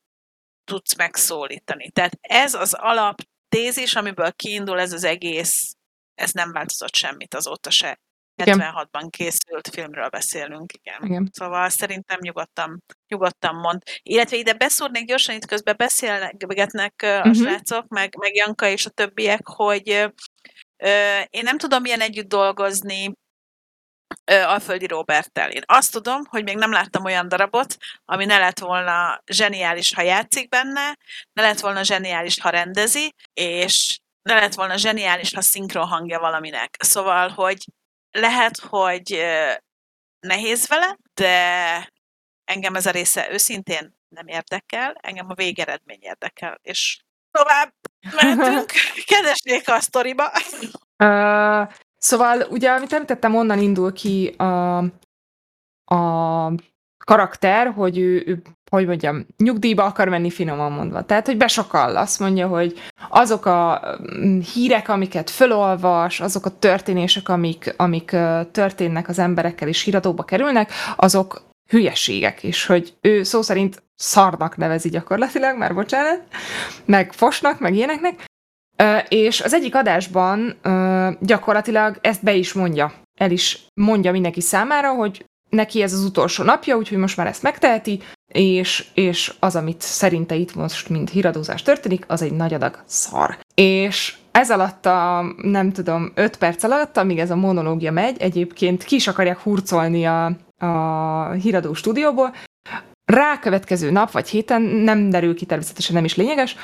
tudsz megszólítani. Tehát ez az alap tézis, amiből kiindul ez az egész, ez nem változott semmit azóta se. 76-ban készült filmről beszélünk, igen. igen. Szóval szerintem nyugodtan, nyugodtan mond. Illetve ide beszúrnék gyorsan, itt közben beszélgetnek a uh-huh. srácok, meg, meg Janka és a többiek, hogy ö, én nem tudom milyen együtt dolgozni Alföldi Roberttel. Én azt tudom, hogy még nem láttam olyan darabot, ami ne lett volna zseniális, ha játszik benne, ne lett volna zseniális, ha rendezi, és ne lett volna zseniális, ha szinkron hangja valaminek. Szóval, hogy lehet, hogy nehéz vele, de engem ez a része őszintén nem érdekel, engem a végeredmény érdekel, és tovább mentünk, kedesnék a sztoriba. Uh, szóval ugye, amit említettem, onnan indul ki a, a karakter, hogy ő, ő hogy mondjam, nyugdíjba akar menni finoman mondva. Tehát, hogy besokall, azt mondja, hogy azok a mm, hírek, amiket fölolvas, azok a történések, amik, amik történnek az emberekkel és híradóba kerülnek, azok hülyeségek, és hogy ő szó szerint szarnak nevezi gyakorlatilag, már bocsánat, meg fosnak, meg ilyeneknek, és az egyik adásban gyakorlatilag ezt be is mondja, el is mondja mindenki számára, hogy neki ez az utolsó napja, úgyhogy most már ezt megteheti, és, és az, amit szerinte itt most, mint híradózás történik, az egy nagy adag szar. És ez alatt a, nem tudom, öt perc alatt, amíg ez a monológia megy, egyébként ki is akarják hurcolni a, a híradó stúdióból, rá következő nap vagy héten, nem derül ki, természetesen nem is lényeges,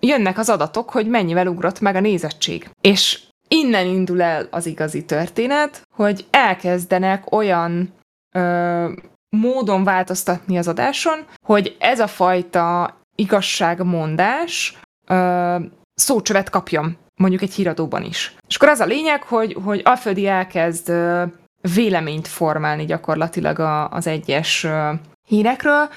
jönnek az adatok, hogy mennyivel ugrott meg a nézettség. És innen indul el az igazi történet, hogy elkezdenek olyan ö, módon változtatni az adáson, hogy ez a fajta igazságmondás ö, szócsövet kapjon, mondjuk egy híradóban is. És akkor az a lényeg, hogy, hogy Alföldi elkezd ö, véleményt formálni gyakorlatilag a, az egyes ö, hírekről,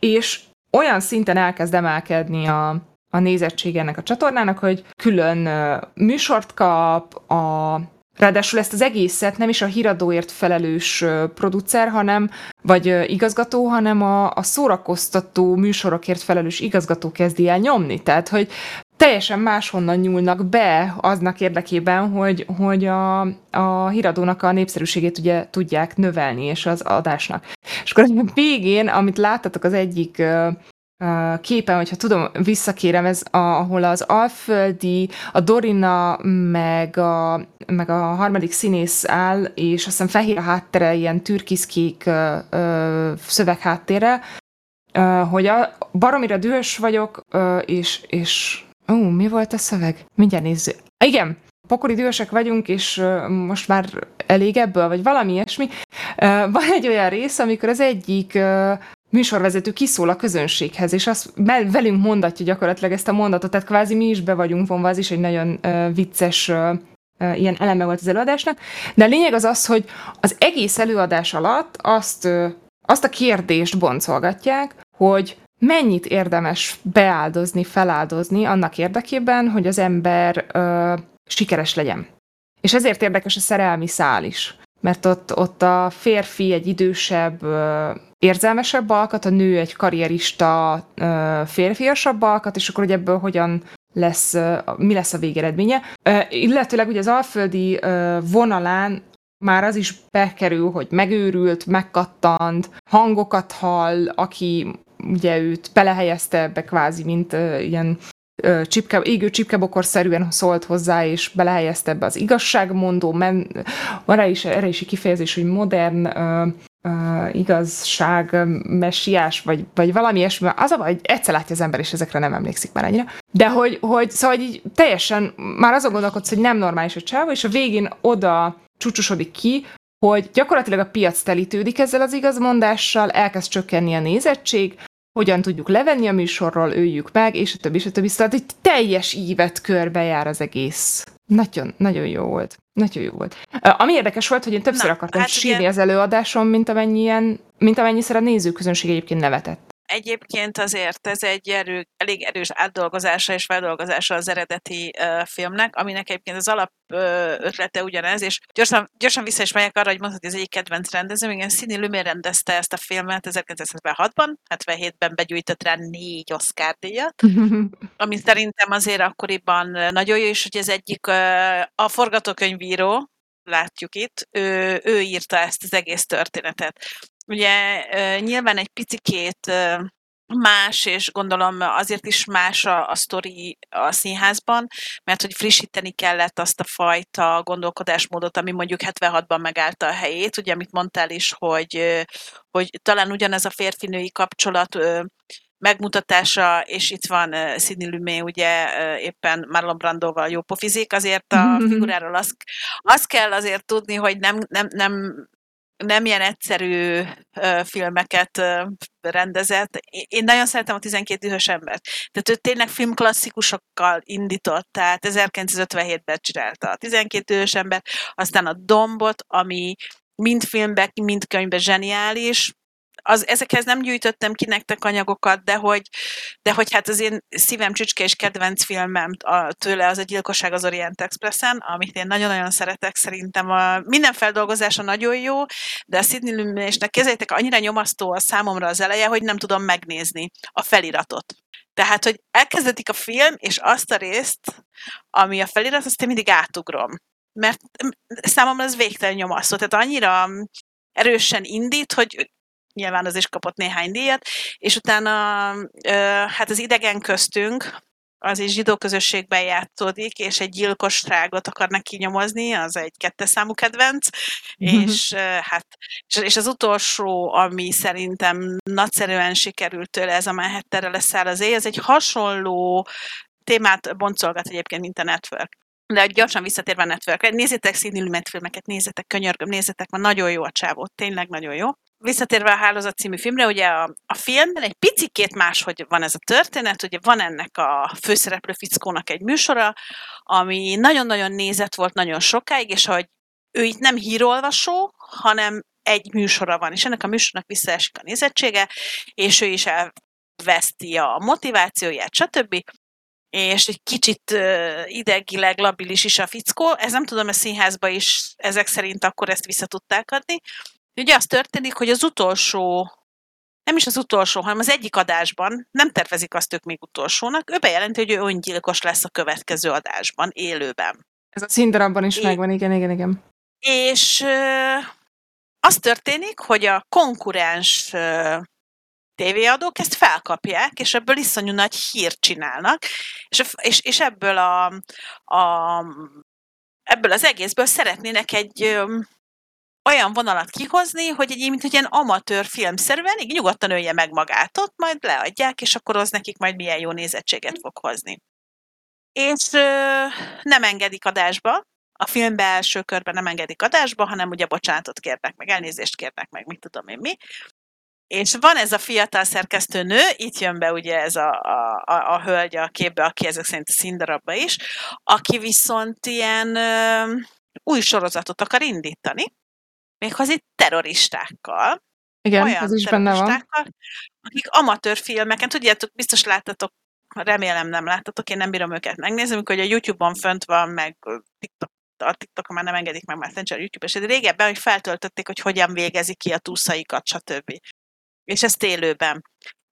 és olyan szinten elkezd emelkedni a, a nézettség ennek a csatornának, hogy külön műsort kap, a Ráadásul ezt az egészet nem is a híradóért felelős producer, hanem, vagy igazgató, hanem a, a szórakoztató műsorokért felelős igazgató kezdi el nyomni. Tehát, hogy teljesen máshonnan nyúlnak be aznak érdekében, hogy, hogy a, a híradónak a népszerűségét ugye tudják növelni, és az adásnak. És akkor a végén, amit láttatok az egyik képen, hogyha tudom, visszakérem, ez a, ahol az Alföldi, a Dorina, meg a, meg a harmadik színész áll, és azt hiszem fehér a háttere, ilyen türkiszkék szövegháttérre, hogy a, baromira dühös vagyok, ö, és, és ó, mi volt a szöveg? Mindjárt nézzük. Igen, pokoli dühösek vagyunk, és most már elég ebből, vagy valami ilyesmi. Van egy olyan rész, amikor az egyik műsorvezető kiszól a közönséghez, és azt velünk mondatja gyakorlatilag ezt a mondatot, tehát kvázi mi is be vagyunk vonva, az is egy nagyon uh, vicces uh, uh, ilyen eleme volt az előadásnak. De a lényeg az az, hogy az egész előadás alatt azt, uh, azt a kérdést boncolgatják, hogy mennyit érdemes beáldozni, feláldozni annak érdekében, hogy az ember uh, sikeres legyen. És ezért érdekes a szerelmi szál is. Mert ott, ott a férfi egy idősebb érzelmesebb alkat, a nő egy karrierista, férfiasabb alkat, és akkor hogy ebből hogyan lesz, mi lesz a végeredménye. Illetőleg ugye az alföldi vonalán már az is bekerül, hogy megőrült, megkattant, hangokat hall, aki ugye őt belehelyezte ebbe kvázi, mint ilyen csipke, égő csipkebokorszerűen szólt hozzá, és belehelyezte ebbe az igazságmondó, men, rá is, erre is kifejezés, hogy modern uh, uh, igazság, messiás, vagy, vagy valami ilyesmi. Az a baj, hogy egyszer látja az ember, és ezekre nem emlékszik már ennyire. De hogy, hogy szóval így teljesen már azon gondolkodsz, hogy nem normális a csávó, és a végén oda csúcsosodik ki, hogy gyakorlatilag a piac telítődik ezzel az igazmondással, elkezd csökkenni a nézettség, hogyan tudjuk levenni a műsorról, öljük meg, és a többi, és a többi. Szóval egy teljes ívet körbejár az egész. Nagyon, nagyon jó volt. Nagyon jó volt. Ami érdekes volt, hogy én többször Na, akartam hát sírni igen. az előadáson, mint amennyien, mint amennyiszer a nézőközönség egyébként nevetett. Egyébként azért ez egy erő, elég erős átdolgozása és feldolgozása az eredeti uh, filmnek, aminek egyébként az alap uh, ötlete ugyanez, és gyorsan, gyorsan vissza is megyek arra, hogy mondhatod, hogy ez egyik kedvenc rendezőm, igen, Sidney Lumet rendezte ezt a filmet 1976-ban, 77-ben begyűjtött rá négy Oscar díjat, ami szerintem azért akkoriban nagyon jó, és hogy ez egyik uh, a forgatókönyvíró, látjuk itt, ő, ő írta ezt az egész történetet. Ugye nyilván egy picikét más, és gondolom azért is más a, a sztori a színházban, mert hogy frissíteni kellett azt a fajta gondolkodásmódot, ami mondjuk 76-ban megállta a helyét, ugye amit mondtál is, hogy, hogy talán ugyanez a férfinői kapcsolat megmutatása, és itt van uh, Sidney Lumet, ugye uh, éppen Marlon Brandoval jó pofizik, azért a figuráról azt, azt kell azért tudni, hogy nem, nem, nem nem ilyen egyszerű uh, filmeket uh, rendezett. Én nagyon szeretem a 12 dühös embert. Tehát ő tényleg filmklasszikusokkal indított, tehát 1957-ben csinálta a 12 dühös ember, aztán a Dombot, ami mind filmben, mind könyvben zseniális, az, ezekhez nem gyűjtöttem ki nektek anyagokat, de hogy, de hogy hát az én szívem csücske és kedvenc filmem a, tőle az a Gyilkosság az Orient Expressen, amit én nagyon-nagyon szeretek, szerintem a, minden feldolgozása nagyon jó, de a Sidney Lumet-nek kezeljétek, annyira nyomasztó a számomra az eleje, hogy nem tudom megnézni a feliratot. Tehát, hogy elkezdetik a film, és azt a részt, ami a felirat, azt én mindig átugrom. Mert számomra ez végtelen nyomasztó. Tehát annyira erősen indít, hogy nyilván az is kapott néhány díjat, és utána hát az idegen köztünk, az is zsidó közösségben játszódik, és egy gyilkosságot akarnak kinyomozni, az egy kettes számú kedvenc, mm-hmm. és hát és az utolsó, ami szerintem nagyszerűen sikerült tőle, ez a Manhattanre leszáll az éj, ez egy hasonló témát boncolgat egyébként, mint a Network. De gyorsan visszatérve a Networkre, nézzétek Sidney Lumet filmeket, nézzétek, könyörgöm, nézzétek, mert nagyon jó a csávó, tényleg nagyon jó visszatérve a Hálózat című filmre, ugye a, a filmben egy picikét máshogy van ez a történet, ugye van ennek a főszereplő fickónak egy műsora, ami nagyon-nagyon nézett volt nagyon sokáig, és hogy ő itt nem hírolvasó, hanem egy műsora van, és ennek a műsornak visszaesik a nézettsége, és ő is elveszti a motivációját, stb. És egy kicsit idegileg labilis is a fickó. Ez nem tudom, a színházba is ezek szerint akkor ezt vissza tudták adni. Ugye az történik, hogy az utolsó, nem is az utolsó, hanem az egyik adásban, nem tervezik azt ők még utolsónak, ő bejelenti, hogy ő öngyilkos lesz a következő adásban, élőben. Ez a színdarabban is é- megvan, igen, igen, igen. És ö, az történik, hogy a konkurens ö, tévéadók ezt felkapják, és ebből iszonyú nagy hírt csinálnak, és, és, és ebből a, a ebből az egészből szeretnének egy olyan vonalat kihozni, hogy egy mint hogy ilyen amatőr filmszerűen, így nyugodtan ölje meg magát ott, majd leadják, és akkor az nekik majd milyen jó nézettséget fog hozni. És ö, nem engedik adásba, a filmbe első körben nem engedik adásba, hanem ugye bocsánatot kérnek meg, elnézést kérnek meg, mit tudom én mi. És van ez a fiatal szerkesztőnő, itt jön be ugye ez a, a, a, a hölgy a képbe, aki ezek szerint a színdarabba is, aki viszont ilyen ö, új sorozatot akar indítani, méghozzá terroristákkal. Igen, olyan ez is benne van. Akik amatőr filmeken, tudjátok, biztos láttatok, remélem nem láttatok, én nem bírom őket megnézni, amikor a YouTube-on fönt van, meg TikTok, a TikTokon már nem engedik meg a YouTube, és régebben, hogy feltöltötték, hogy hogyan végezik ki a túszaikat, stb. És ezt élőben.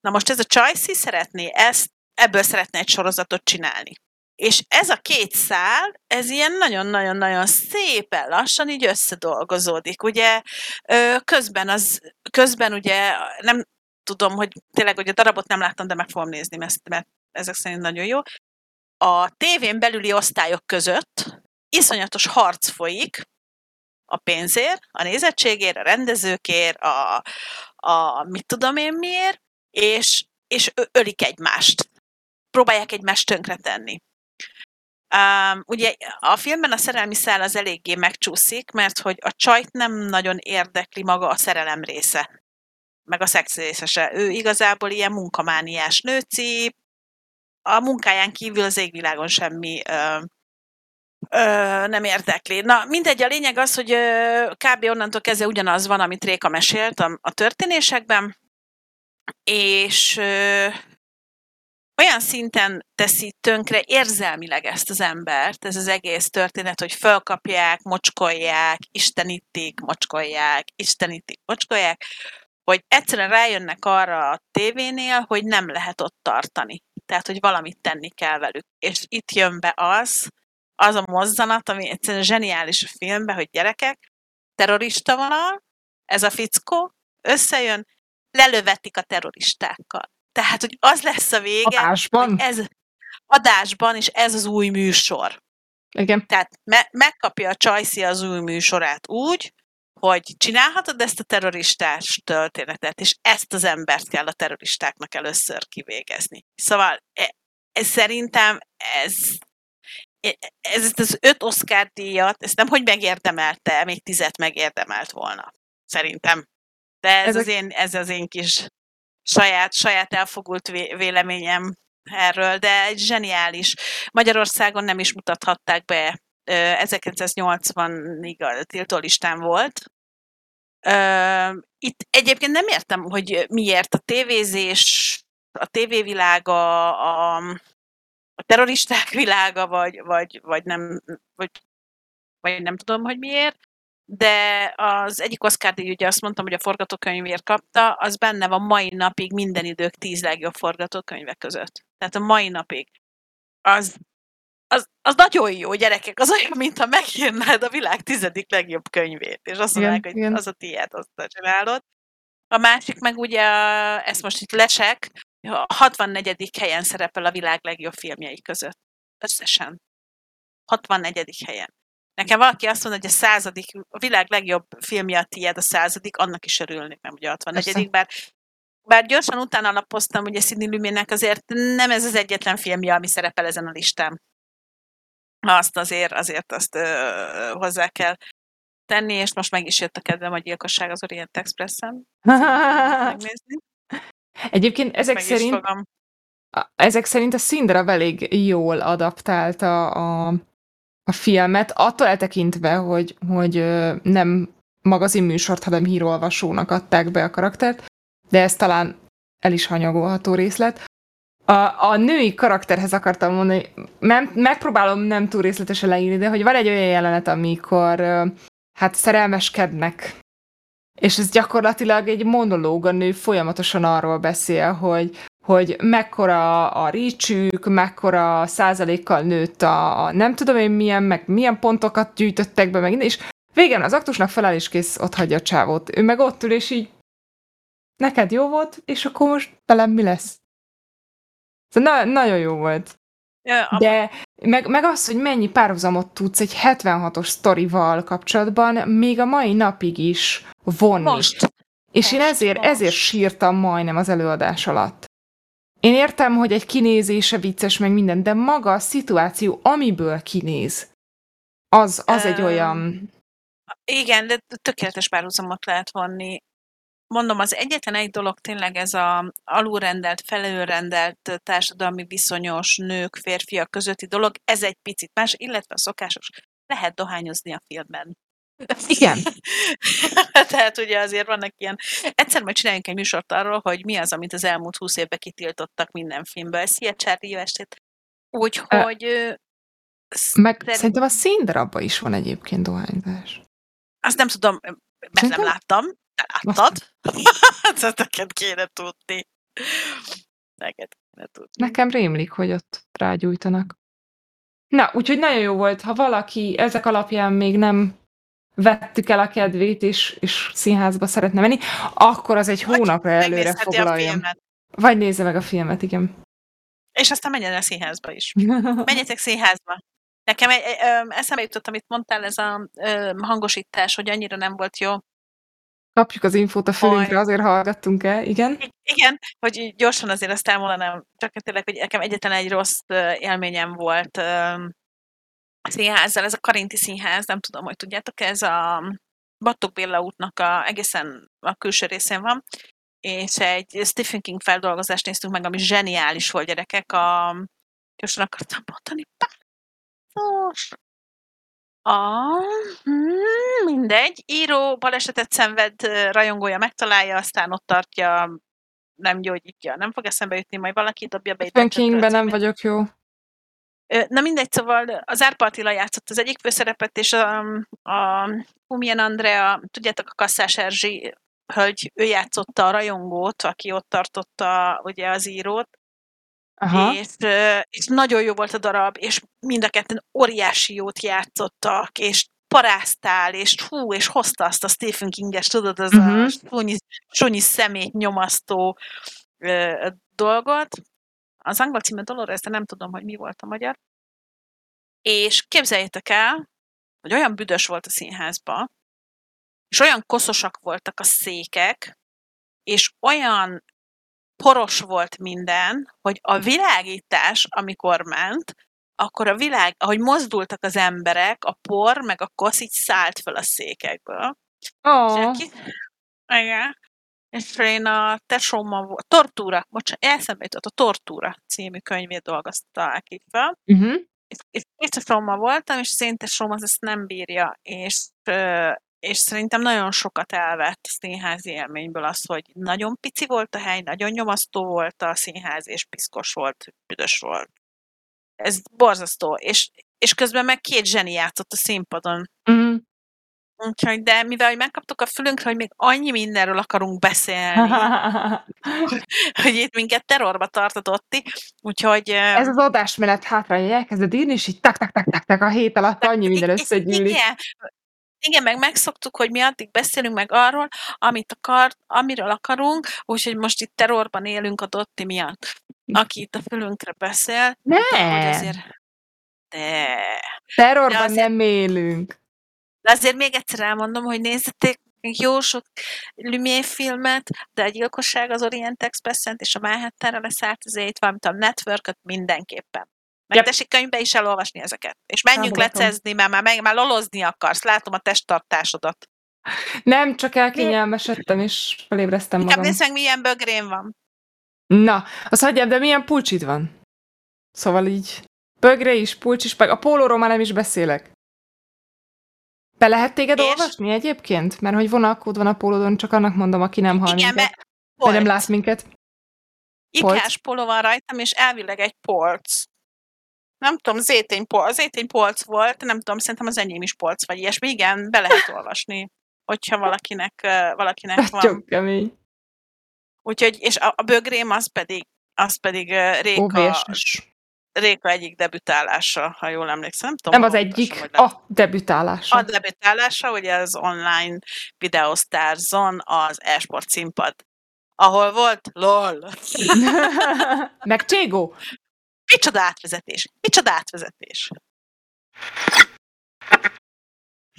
Na most ez a Csajci szeretné ezt, ebből szeretne egy sorozatot csinálni. És ez a két szál, ez ilyen nagyon-nagyon-nagyon szépen lassan így összedolgozódik. Ugye közben az, közben ugye nem tudom, hogy tényleg, hogy a darabot nem láttam, de meg fogom nézni, mert, mert ezek szerint nagyon jó. a tévén belüli osztályok között iszonyatos harc folyik a pénzért, a nézettségért, a rendezőkért, a, a mit tudom én miért, és, és ölik egymást. Próbálják egymást tönkretenni. Um, ugye a filmben a szerelmi szál az eléggé megcsúszik, mert hogy a csajt nem nagyon érdekli maga a szerelem része, meg a szex része se. Ő igazából ilyen munkamániás nőci, a munkáján kívül az égvilágon semmi ö, ö, nem érdekli. Na, mindegy, a lényeg az, hogy ö, kb. onnantól kezdve ugyanaz van, amit Réka mesélt a, a történésekben, és ö, olyan szinten teszi tönkre érzelmileg ezt az embert, ez az egész történet, hogy fölkapják, mocskolják, istenítik, mocskolják, istenítik, mocskolják, hogy egyszerűen rájönnek arra a tévénél, hogy nem lehet ott tartani. Tehát, hogy valamit tenni kell velük. És itt jön be az, az a mozzanat, ami egyszerűen zseniális a filmben, hogy gyerekek, terrorista vonal, ez a fickó, összejön, lelövetik a terroristákkal. Tehát, hogy az lesz a vége, Adásban? ez adásban, és ez az új műsor. Igen. Tehát me- megkapja a Csajci az új műsorát úgy, hogy csinálhatod ezt a terroristás történetet, és ezt az embert kell a terroristáknak először kivégezni. Szóval e- ez szerintem ez, e- ez az öt Oscar díjat, ezt nem hogy megérdemelte, még tizet megérdemelt volna. Szerintem. De ez, Ezek- az én, ez az én kis saját, saját elfogult vé- véleményem erről, de egy zseniális. Magyarországon nem is mutathatták be, ö, 1980-ig a tiltólistán volt. Itt egyébként nem értem, hogy miért a tévézés, a tévévilága, a, a terroristák világa, vagy, vagy, vagy, nem, vagy, vagy nem tudom, hogy miért, de az egyik Oscar díj, ugye azt mondtam, hogy a forgatókönyvért kapta, az benne van mai napig minden idők tíz legjobb forgatókönyvek között. Tehát a mai napig. Az, az, az nagyon jó, gyerekek, az olyan, mintha megírnád a világ tizedik legjobb könyvét, és azt Igen, mondanák, hogy igen. az a tiéd, azt te csinálod. A másik meg ugye, ezt most itt lesek, a 64. helyen szerepel a világ legjobb filmjei között. Összesen. 64. helyen. Nekem valaki azt mondja, hogy a századik, a világ legjobb filmje a tiéd, a századik, annak is örülnék, nem ugye a 64. Persze. bár, bár gyorsan utána lapoztam, ugye Sidney Lumetnek azért nem ez az egyetlen filmje, ami szerepel ezen a listán. Azt azért, azért azt ö, hozzá kell tenni, és most meg is jött a kedvem a gyilkosság az Orient Expressen. Egyébként ezek Meg szerint, ezek szerint a Szindra elég jól adaptálta a, a filmet, attól eltekintve, hogy, hogy nem magazinműsort, hanem hírolvasónak adták be a karaktert, de ez talán el is hanyagolható részlet. A, a női karakterhez akartam mondani, nem, megpróbálom nem túl részletesen leírni, de hogy van egy olyan jelenet, amikor hát szerelmeskednek, és ez gyakorlatilag egy monológ, a nő folyamatosan arról beszél, hogy, hogy mekkora a rícsük, mekkora százalékkal nőtt a, a nem tudom én milyen, meg milyen pontokat gyűjtöttek be, meg minden, és végén az aktusnak feláll és kész, ott hagyja a csávót. Ő meg ott ül, és így neked jó volt, és akkor most velem mi lesz? Szóval na- nagyon jó volt. De meg, meg az, hogy mennyi párhuzamot tudsz egy 76-os sztorival kapcsolatban még a mai napig is vonni. Most. És én most, ezért, most. ezért sírtam majdnem az előadás alatt. Én értem, hogy egy kinézése vicces, meg minden, de maga a szituáció, amiből kinéz, az, az egy Öm, olyan... Igen, de tökéletes párhuzamot lehet vonni. Mondom, az egyetlen egy dolog tényleg ez a alulrendelt, felülrendelt társadalmi viszonyos nők, férfiak közötti dolog, ez egy picit más, illetve a szokásos. Lehet dohányozni a filmben. Igen. Tehát ugye azért vannak ilyen... Egyszer majd csináljunk egy műsort arról, hogy mi az, amit az elmúlt húsz évben kitiltottak minden filmből. Szia, Charlie, jó estét! Úgyhogy... ö, Meg szerint- szerintem a színdarabban is van egyébként dohányzás. Azt nem tudom, mert nem Szerintem- láttam. Te láttad? Neked kéne tudni. Neked kéne tudni. Nekem rémlik, hogy ott rágyújtanak. Na, úgyhogy nagyon jó volt, ha valaki ezek alapján még nem vettük el a kedvét, és, és színházba szeretne menni, akkor az egy Vagy hónapra előre Megnézheti a foglaljon. Vagy nézze meg a filmet, igen. És aztán menjen el színházba is. Menjetek színházba. Nekem egy, eszembe jutott, amit mondtál, ez a ö, hangosítás, hogy annyira nem volt jó. Kapjuk az infót a fülünkre, azért hallgattunk el, igen. I- Igen, hogy gyorsan azért azt elmondanám, csak tényleg, hogy nekem egyetlen egy rossz élményem volt ö, színházzal, ez a Karinti Színház, nem tudom, hogy tudjátok, ez a Battok Béla útnak a, egészen a külső részén van, és egy Stephen King feldolgozást néztünk meg, ami zseniális volt, gyerekek. A, gyorsan akartam mondani, pászos. A, hmm, mindegy, író balesetet szenved, rajongója megtalálja, aztán ott tartja, nem gyógyítja. Nem fog eszembe jutni, majd valaki dobja be Stephen Kingben nem vagyok jó. Na mindegy, szóval az Árpa Attila játszott az egyik főszerepet, és a, a Humien Andrea, tudjátok, a Kasszás Erzsi hölgy, ő játszotta a rajongót, aki ott tartotta ugye az írót, Aha. és, és nagyon jó volt a darab, és mind a ketten óriási jót játszottak, és paráztál, és hú, és hozta azt a Stephen King-es, tudod, az Mhm. a sunyi, sunyi szemét nyomasztó ö, dolgot. Az angol címe Dolores, de nem tudom, hogy mi volt a magyar. És képzeljétek el, hogy olyan büdös volt a színházba, és olyan koszosak voltak a székek, és olyan poros volt minden, hogy a világítás, amikor ment, akkor a világ, ahogy mozdultak az emberek, a por meg a kosz így szállt föl a székekből. És Oh. aki, igen, és én a tesómmal volt, Tortúra, bocsánat, eszembe jutott, a Tortúra című könyvét dolgozták ki fel, Uh-huh. és, étesomma voltam, és az én tesom az ezt nem bírja, és, és szerintem nagyon sokat elvett a színházi élményből az, hogy nagyon pici volt a hely, nagyon nyomasztó volt a színház, és piszkos volt, büdös volt. Ez borzasztó, és, és közben meg két zseni játszott a színpadon. Uh-huh. Úgyhogy, de mivel hogy megkaptuk a fülünkre, hogy még annyi mindenről akarunk beszélni, hogy itt minket terrorba tartott Otti, úgyhogy... Ez az adásmenet hátrányai elkezded írni, és így tak, tak, tak, tak, tak a hét alatt annyi minden összegyűlik. Igen, igen, meg megszoktuk, hogy mi addig beszélünk meg arról, amit akar, amiről akarunk, úgyhogy most itt terrorban élünk a Dotti miatt, aki itt a fülünkre beszél. De hogy Ne! azért... De... Terrorban De azért- nem élünk. De azért még egyszer elmondom, hogy nézzetek jó sok Lumière filmet, de a gyilkosság az Orient express és a Manhattanre leszállt az ét, valamint a network mindenképpen. Meg Yep. könyvbe is elolvasni ezeket. És menjünk Támogatom. lecezni, mert már, meg, már lolozni akarsz. Látom a testtartásodat. Nem, csak elkényelmesedtem, és felébreztem Inkább magam. nézd meg, milyen bögrém van. Na, azt hagyjam, de milyen pulcsid van? Szóval így bögre is, pulcs is, meg a pólóról már nem is beszélek. Be lehet téged És? olvasni egyébként? Mert hogy vonalkód van a pólódon, csak annak mondom, aki nem hall Igen, minket, mert nem lát minket. Ikás polo van rajtam, és elvileg egy polc. Nem tudom, zétény polc, zétény polc volt, nem tudom, szerintem az enyém is polc, vagy ilyesmi. Igen, be lehet olvasni, hogyha valakinek, valakinek van. Nagyon kemény. Úgyhogy, és a, a bögrém az pedig, az pedig Réka. Réka egyik debütálása, ha jól emlékszem. Nem, tudom, Nem az egyik, lehet. a debütálása. A debütálása, ugye az online videosztárzon az esport színpad, ahol volt LOL. Meg Cségó. Micsoda átvezetés! Micsoda átvezetés!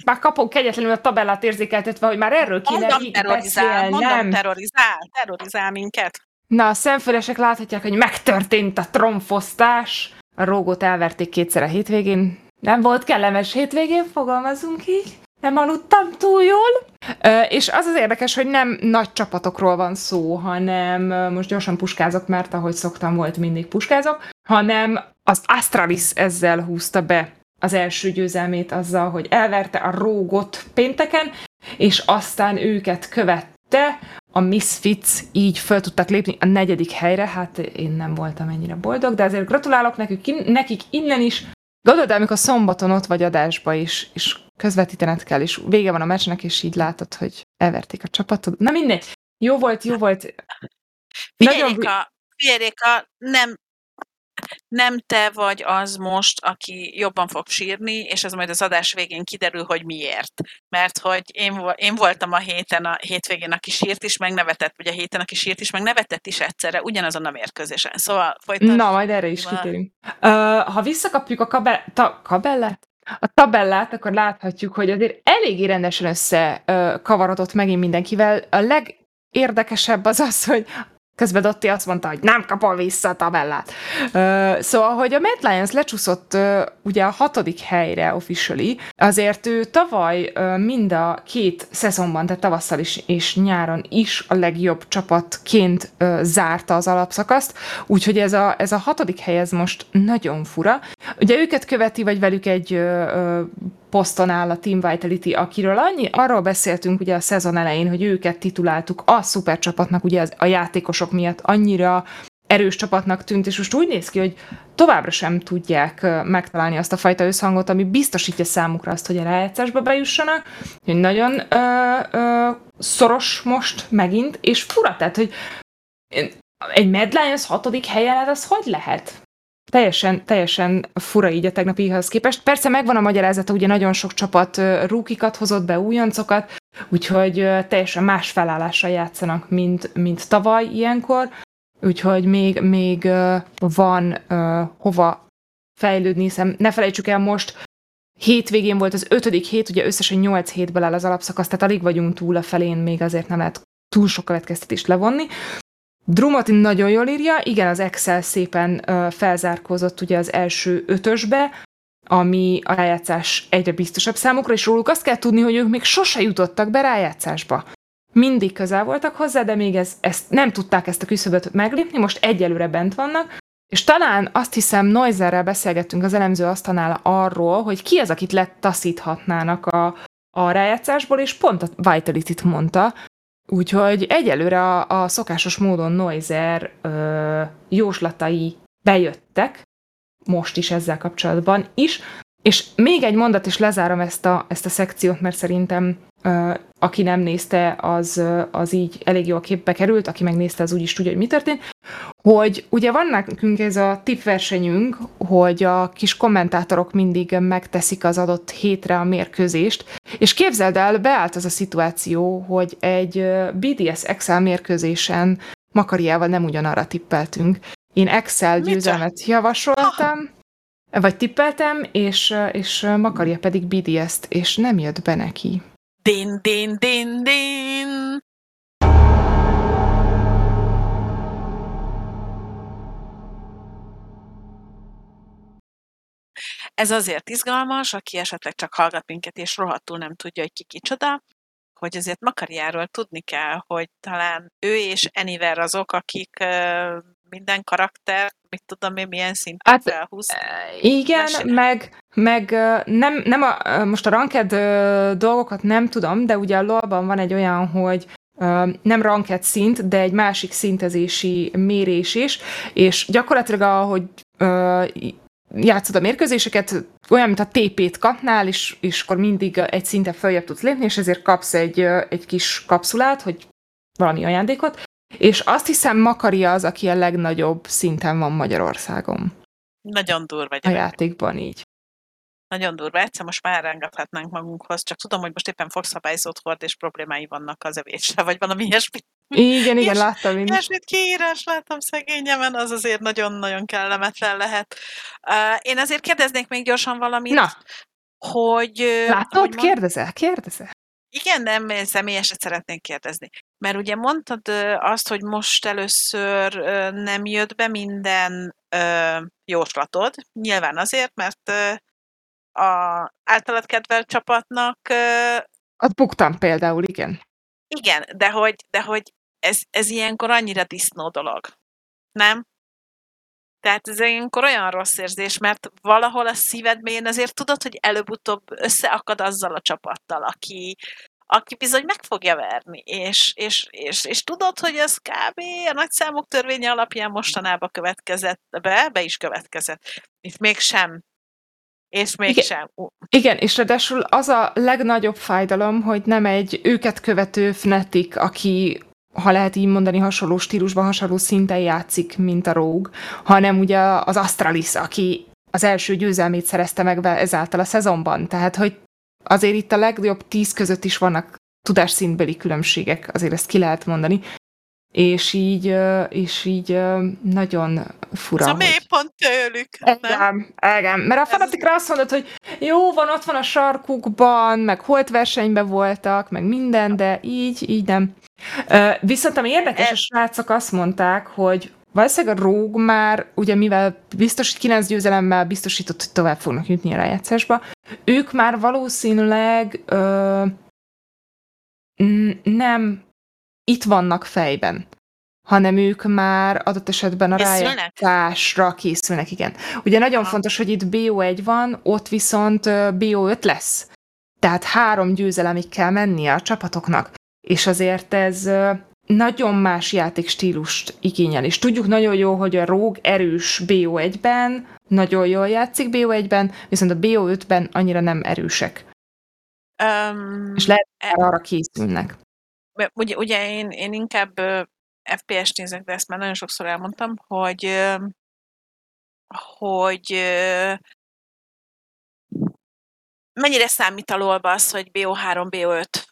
Már kapom kegyetlenül a tabellát érzékeltetve, hogy már erről kéne Mondom, terrorizál, mondom, terrorizál, terrorizál minket. Na, a szemfülesek láthatják, hogy megtörtént a tromfosztás. A rógót elverték kétszer a hétvégén. Nem volt kellemes hétvégén, fogalmazunk így. Nem aludtam túl jól. Ö, és az az érdekes, hogy nem nagy csapatokról van szó, hanem most gyorsan puskázok, mert ahogy szoktam, volt mindig puskázok, hanem az Astralis ezzel húzta be az első győzelmét azzal, hogy elverte a rógot pénteken, és aztán őket követte a Misfits így föl tudtak lépni a negyedik helyre, hát én nem voltam ennyire boldog, de azért gratulálok nekük, in- nekik innen is. Gondolod, amikor szombaton ott vagy adásba is, és közvetítened kell, és vége van a meccsnek, és így látod, hogy elverték a csapatot. Na mindegy, jó volt, jó volt. Figyelj, Nagyon- Réka, nem, nem te vagy az most, aki jobban fog sírni, és ez majd az adás végén kiderül, hogy miért. Mert hogy én, én voltam a héten, a hétvégén, aki sírt is, meg nevetett, vagy a héten, aki sírt is, meg nevetett is egyszerre, ugyanazon a mérkőzésen. Szóval folytasd. Na, majd erre is kitérünk. Uh, ha visszakapjuk a kabel, ta, kabellát, a tabellát, akkor láthatjuk, hogy azért eléggé rendesen összekavarodott megint mindenkivel. A legérdekesebb az az, hogy Közben Dotti azt mondta, hogy nem kapol vissza a tabellát. Szóval, hogy a Mad Lions lecsúszott ugye a hatodik helyre officially, azért ő tavaly mind a két szezonban, tehát tavasszal is és nyáron is a legjobb csapatként uh, zárta az alapszakaszt, úgyhogy ez a, ez a hatodik hely ez most nagyon fura. Ugye őket követi, vagy velük egy poszton áll a Team Vitality, akiről annyi, arról beszéltünk ugye a szezon elején, hogy őket tituláltuk a szupercsapatnak, ugye az, a játékosok miatt annyira erős csapatnak tűnt, és most úgy néz ki, hogy továbbra sem tudják megtalálni azt a fajta összhangot, ami biztosítja számukra azt, hogy a rájátszásba bejussanak, hogy nagyon ö, ö, szoros most megint, és fura, tehát, hogy egy Mad Lions hatodik helyen, hát az hogy lehet? Teljesen, teljesen fura így a tegnapihoz képest. Persze megvan a magyarázata, ugye nagyon sok csapat rúkikat hozott be, újoncokat, úgyhogy teljesen más felállással játszanak, mint, mint tavaly ilyenkor, úgyhogy még, még van hova fejlődni, hiszen ne felejtsük el most, hétvégén volt az ötödik hét, ugye összesen nyolc hétből áll az alapszakasz, tehát alig vagyunk túl a felén, még azért nem lehet túl sok következtetést levonni. Drumot nagyon jól írja, igen, az Excel szépen felzárkózott ugye az első ötösbe, ami a rájátszás egyre biztosabb számukra, és róluk azt kell tudni, hogy ők még sose jutottak be rájátszásba. Mindig közel voltak hozzá, de még ez, ezt, nem tudták ezt a küszöböt meglépni, most egyelőre bent vannak, és talán azt hiszem Noizerrel beszélgettünk az elemző asztalnál arról, hogy ki az, akit letaszíthatnának a, a rájátszásból, és pont a Vitality-t mondta, Úgyhogy egyelőre a, a szokásos módon Noiser ö, jóslatai bejöttek, most is ezzel kapcsolatban is, és még egy mondat, is lezárom ezt a, ezt a szekciót, mert szerintem ö, aki nem nézte, az, az így elég jó a képbe került, aki megnézte, az úgy is tudja, hogy mi történt, hogy ugye van nekünk ez a tippversenyünk, hogy a kis kommentátorok mindig megteszik az adott hétre a mérkőzést, és képzeld el, beállt az a szituáció, hogy egy BDS Excel mérkőzésen Makariával nem ugyanarra tippeltünk. Én Excel győzelmet javasoltam, vagy tippeltem, és, és Makaria pedig BDS-t, és nem jött be neki. Din, din, din, din. Ez azért izgalmas, aki esetleg csak hallgat minket, és rohadtul nem tudja, hogy ki kicsoda, hogy azért Makariáról tudni kell, hogy talán ő és Eniver azok, akik minden karakter, mit tudom én, milyen szinten hát, felhúz. Igen, meg, meg nem, nem a, most a ranked dolgokat nem tudom, de ugye a LoL-ban van egy olyan, hogy nem ranked szint, de egy másik szintezési mérés is, és gyakorlatilag ahogy játszod a mérkőzéseket, olyan, mint a TP-t kapnál, és, és akkor mindig egy szinten följebb tudsz lépni, és ezért kapsz egy, egy kis kapszulát, hogy valami ajándékot, és azt hiszem Makari az, aki a legnagyobb szinten van Magyarországon. Nagyon durva. A játékban így. Nagyon durva. Egyszer most már rengethetnénk magunkhoz, csak tudom, hogy most éppen fogszabályzót hord, és problémái vannak az evésre, vagy valami ilyesmi. Igen, igen, láttam én Ilyesmit kiírás láttam szegényemen, az azért nagyon-nagyon kellemetlen lehet. Uh, én azért kérdeznék még gyorsan valamit. Na. Hogy... Látod? Hogy kérdezel, kérdezel. Igen, nem, én személyeset szeretnék kérdezni. Mert ugye mondtad azt, hogy most először nem jött be minden jóslatod. Nyilván azért, mert a általad kedvelt csapatnak... Ott buktam például, igen. Igen, de hogy, de hogy ez, ez ilyenkor annyira disznó dolog. Nem? Tehát ez ilyenkor olyan rossz érzés, mert valahol a szíved mélyén azért tudod, hogy előbb-utóbb összeakad azzal a csapattal, aki, aki bizony meg fogja verni, és, és, és, és tudod, hogy ez kb. a nagyszámok törvénye alapján mostanában következett be, be is következett. Itt mégsem. És mégsem. Igen, igen, és ráadásul az a legnagyobb fájdalom, hogy nem egy őket követő fnetik, aki ha lehet így mondani, hasonló stílusban, hasonló szinten játszik, mint a Rogue, hanem ugye az Astralis, aki az első győzelmét szerezte meg ezáltal a szezonban. Tehát, hogy azért itt a legjobb tíz között is vannak tudásszintbeli különbségek, azért ezt ki lehet mondani. És így, és így nagyon fura. Ez a mélypont tőlük. Igen, igen. Mert a fanatikra azt mondod, hogy jó, van, ott van a sarkukban, meg holt versenyben voltak, meg minden, de így, így nem. Viszont ami érdekes, a srácok azt mondták, hogy valószínűleg a Róg már, ugye mivel biztos, 9 győzelemmel biztosított, hogy tovább fognak jutni a rájátszásba, ők már valószínűleg ö, nem itt vannak fejben, hanem ők már adott esetben a készülnek? rájátszásra készülnek, igen. Ugye nagyon ha. fontos, hogy itt BO1 van, ott viszont BO5 lesz. Tehát három győzelemig kell mennie a csapatoknak. És azért ez nagyon más játékstílust igényel, és tudjuk nagyon jó, hogy a Róg erős BO1-ben, nagyon jól játszik BO1-ben, viszont a BO5-ben annyira nem erősek. Um, és lehet, hogy e- arra készülnek. Ugye, ugye én, én inkább FPS-t nézek, de ezt már nagyon sokszor elmondtam, hogy hogy mennyire számít a lolba az, hogy BO3, BO5,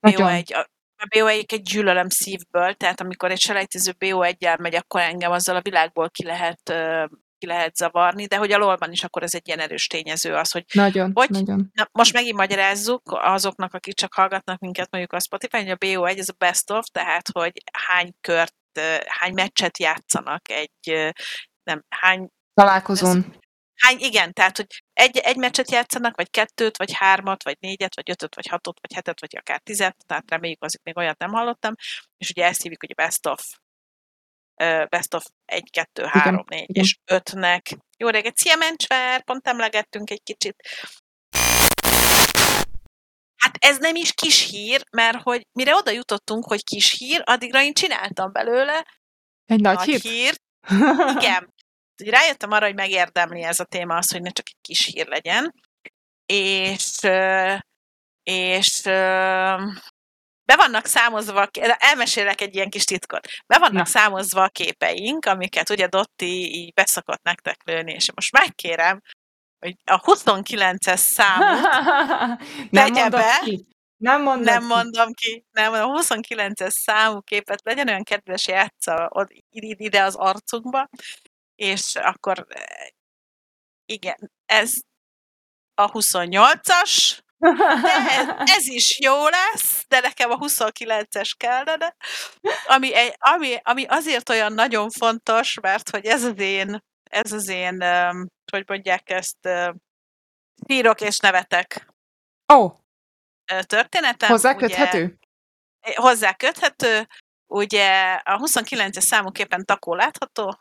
BO1. A BO1-eket gyűlölöm szívből, tehát amikor egy selejtező BO1-jel megy, akkor engem azzal a világból ki lehet ki lehet zavarni, de hogy a lolban is akkor ez egy ilyen erős tényező az, hogy, nagyon, hogy nagyon. Na, most megint magyarázzuk azoknak, akik csak hallgatnak minket mondjuk a Spotify, hogy a BO1 ez a best of, tehát hogy hány kört, hány meccset játszanak egy, nem, hány találkozón. Ez, Hány, igen, tehát, hogy egy, egy meccset játszanak, vagy kettőt, vagy hármat, vagy négyet, vagy ötöt, vagy hatot, vagy hetet, vagy akár tizet, tehát reméljük, azért még olyat nem hallottam, és ugye ezt hívjuk, hogy a best of best of 1, 2, 3, 4 és 5-nek. Jó reggelt, szia Mencsvár, pont emlegettünk egy kicsit. Hát ez nem is kis hír, mert hogy mire oda jutottunk, hogy kis hír, addigra én csináltam belőle egy nagy, nagy hírt. hírt. Igen. Rájöttem arra, hogy megérdemli ez a téma az, hogy ne csak egy kis hír legyen. És és be vannak számozva, elmesélek egy ilyen kis titkot, be vannak Na. számozva a képeink, amiket ugye Dotti így beszokott nektek lőni, és most megkérem, hogy a 29-es számot nem tegye be, ki. Nem, mondom nem ki. mondom ki. Nem, a 29-es számú képet legyen olyan kedves játsza ide az arcunkba, és akkor igen, ez a 28-as, de ez, ez is jó lesz, de nekem a 29-es kellene, ami, ami, ami azért olyan nagyon fontos, mert hogy ez az én, ez az én, hogy mondják ezt, írok és nevetek. Ó. Oh. Történetem. Hozzá köthető? Ugye, hozzá köthető. Ugye a 29-es számúképpen Takó látható,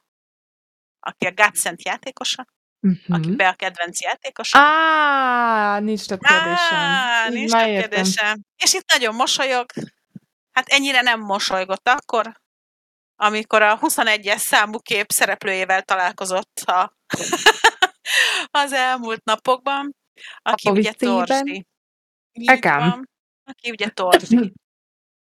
aki a Gatszent játékosa uh-huh. aki be a kedvenc játékosa. Á, nincs több kérdésem. Á, nincs több kérdésem. És itt nagyon mosolyog. Hát ennyire nem mosolygott akkor, amikor a 21-es számú kép szereplőjével találkozott a az elmúlt napokban, aki a ugye Torzsi. Aki ugye Torzsi.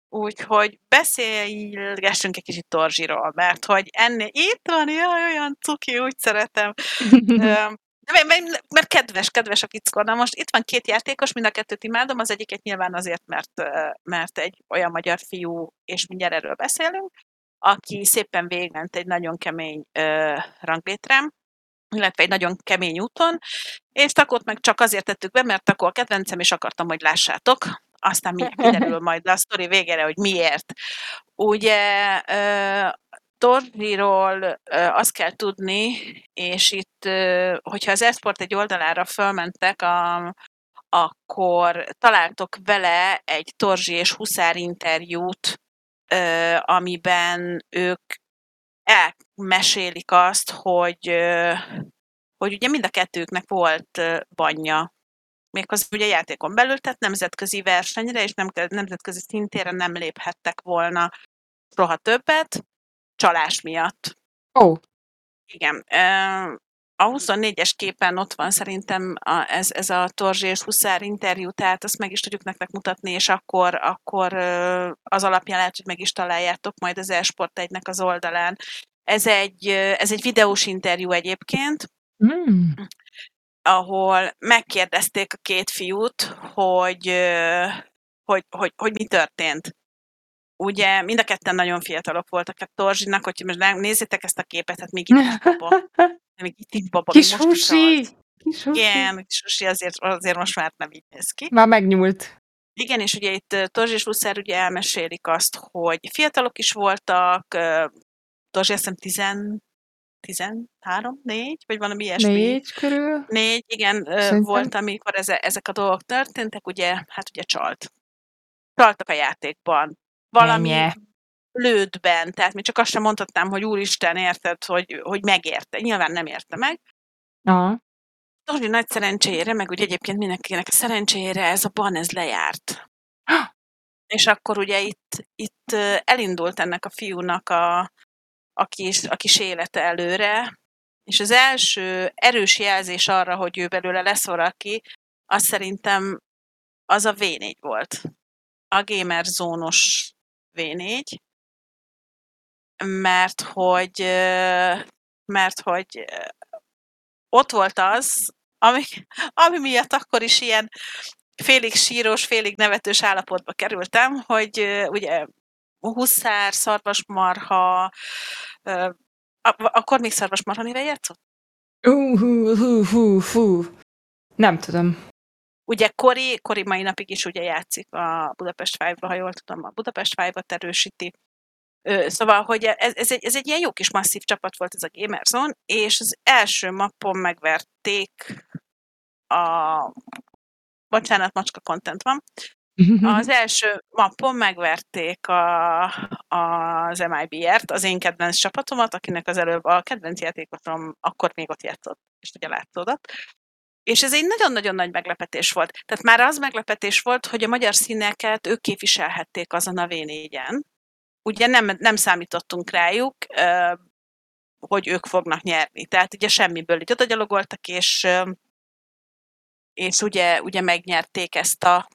Úgyhogy beszélgessünk egy kicsit Torzsiról, mert hogy ennél itt van, jaj, olyan cuki, úgy szeretem. mert, mert kedves, kedves a fickó. Na most itt van két játékos, mind a kettőt imádom, az egyiket nyilván azért, mert, mert egy olyan magyar fiú, és mindjárt erről beszélünk, aki szépen végment egy nagyon kemény uh, illetve egy nagyon kemény úton, és takot meg csak azért tettük be, mert akkor a kedvencem, és akartam, hogy lássátok aztán mi kiderül majd a sztori végére, hogy miért. Ugye Torriról azt kell tudni, és itt, hogyha az Esport egy oldalára fölmentek, a, akkor találtok vele egy Torzsi és Huszár interjút, amiben ők elmesélik azt, hogy, hogy ugye mind a kettőknek volt banya méghozzá ugye játékon belül, tehát nemzetközi versenyre és nem, nemzetközi szintére nem léphettek volna soha többet, csalás miatt. Ó. Oh. Igen. a 24-es képen ott van szerintem a, ez, ez a Torzsi és Huszár interjú, tehát azt meg is tudjuk nektek mutatni, és akkor, akkor az alapján lehet, hogy meg is találjátok majd az Esport egynek az oldalán. Ez egy, ez egy videós interjú egyébként, Mm. Ahol megkérdezték a két fiút, hogy, hogy, hogy, hogy mi történt. Ugye mind a ketten nagyon fiatalok voltak a Torzsinak, hogy most nézzétek ezt a képet, hát még itt is baba. Még itt is baba. Kis még most husi! Kis husi! Igen, kis husi azért, azért most már nem így néz ki. Már megnyúlt. Igen, és ugye itt Torzsi és Huszár ugye elmesélik azt, hogy fiatalok is voltak, ö, Torzsi azt hiszem 10, 13, 4, vagy valami ilyesmi. Négy körül. Négy, igen, ö, Szerintem. volt, amikor eze, ezek a dolgok történtek, ugye, hát ugye csalt. Csaltak a játékban. Valami Menye. lődben, tehát még csak azt sem mondhatnám, hogy úristen, érted, hogy, hogy megérte. Nyilván nem érte meg. Aha. Nagy szerencsére, meg ugye egyébként mindenkinek a szerencsére ez a ban, ez lejárt. És akkor ugye itt, itt elindult ennek a fiúnak a, a, kis, a kis élete előre, és az első erős jelzés arra, hogy ő belőle lesz valaki, az szerintem az a V4 volt. A gamer zónos V4, mert hogy, mert hogy ott volt az, ami, ami miatt akkor is ilyen félig sírós, félig nevetős állapotba kerültem, hogy ugye huszár, szarvasmarha, akkor még szarvasmarha néven játszott? Uh, hú, hú, hú, hú. Nem tudom. Ugye Kori, Kori mai napig is ugye játszik a Budapest Five-ba, ha jól tudom, a Budapest Five-ot erősíti. Szóval, hogy ez, ez, egy, ez egy ilyen jó kis masszív csapat volt ez a Gamerzone, és az első mappon megverték a... Bocsánat, macska content van. Az első mappon megverték a, az MIBR-t, az én kedvenc csapatomat, akinek az előbb a kedvenc játékosom akkor még ott játszott, és ugye látszódott. És ez egy nagyon-nagyon nagy meglepetés volt. Tehát már az meglepetés volt, hogy a magyar színeket ők képviselhették azon a V4-en. Ugye nem, nem számítottunk rájuk, hogy ők fognak nyerni. Tehát ugye semmiből így odagyalogoltak, és, és ugye, ugye megnyerték ezt a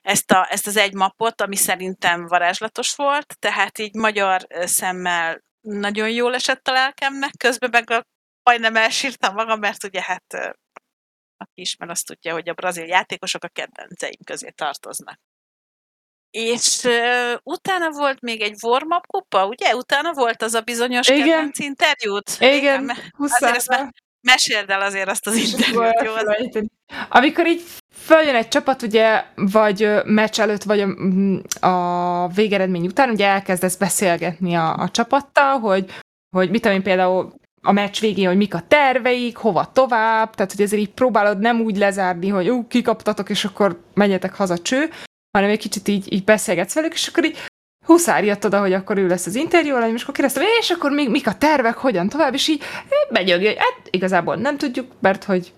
ezt, a, ezt az egy mapot, ami szerintem varázslatos volt, tehát így magyar szemmel nagyon jól esett a lelkemnek, közben meg a, majdnem elsírtam magam, mert ugye hát aki ismer, azt tudja, hogy a brazil játékosok a kedvenceim közé tartoznak. És ö, utána volt még egy warm-up kupa, ugye? Utána volt az a bizonyos Igen. kedvenc interjút? Igen, me- azért ezt me- meséld el azért azt az interjút, jó? Az- Elfelejteni. Amikor így följön egy csapat, ugye, vagy meccs előtt, vagy a, mm, a végeredmény után, ugye elkezdesz beszélgetni a, a csapattal, hogy, hogy mit tudom én például a meccs végén, hogy mik a terveik, hova tovább, tehát hogy ezért így próbálod nem úgy lezárni, hogy ú, kikaptatok, és akkor menjetek haza cső, hanem egy kicsit így, így beszélgetsz velük, és akkor így Huszár jött oda, hogy akkor ő lesz az interjú és akkor kérdeztem, és akkor még mik a tervek, hogyan tovább, és így megyög, hát igazából nem tudjuk, mert hogy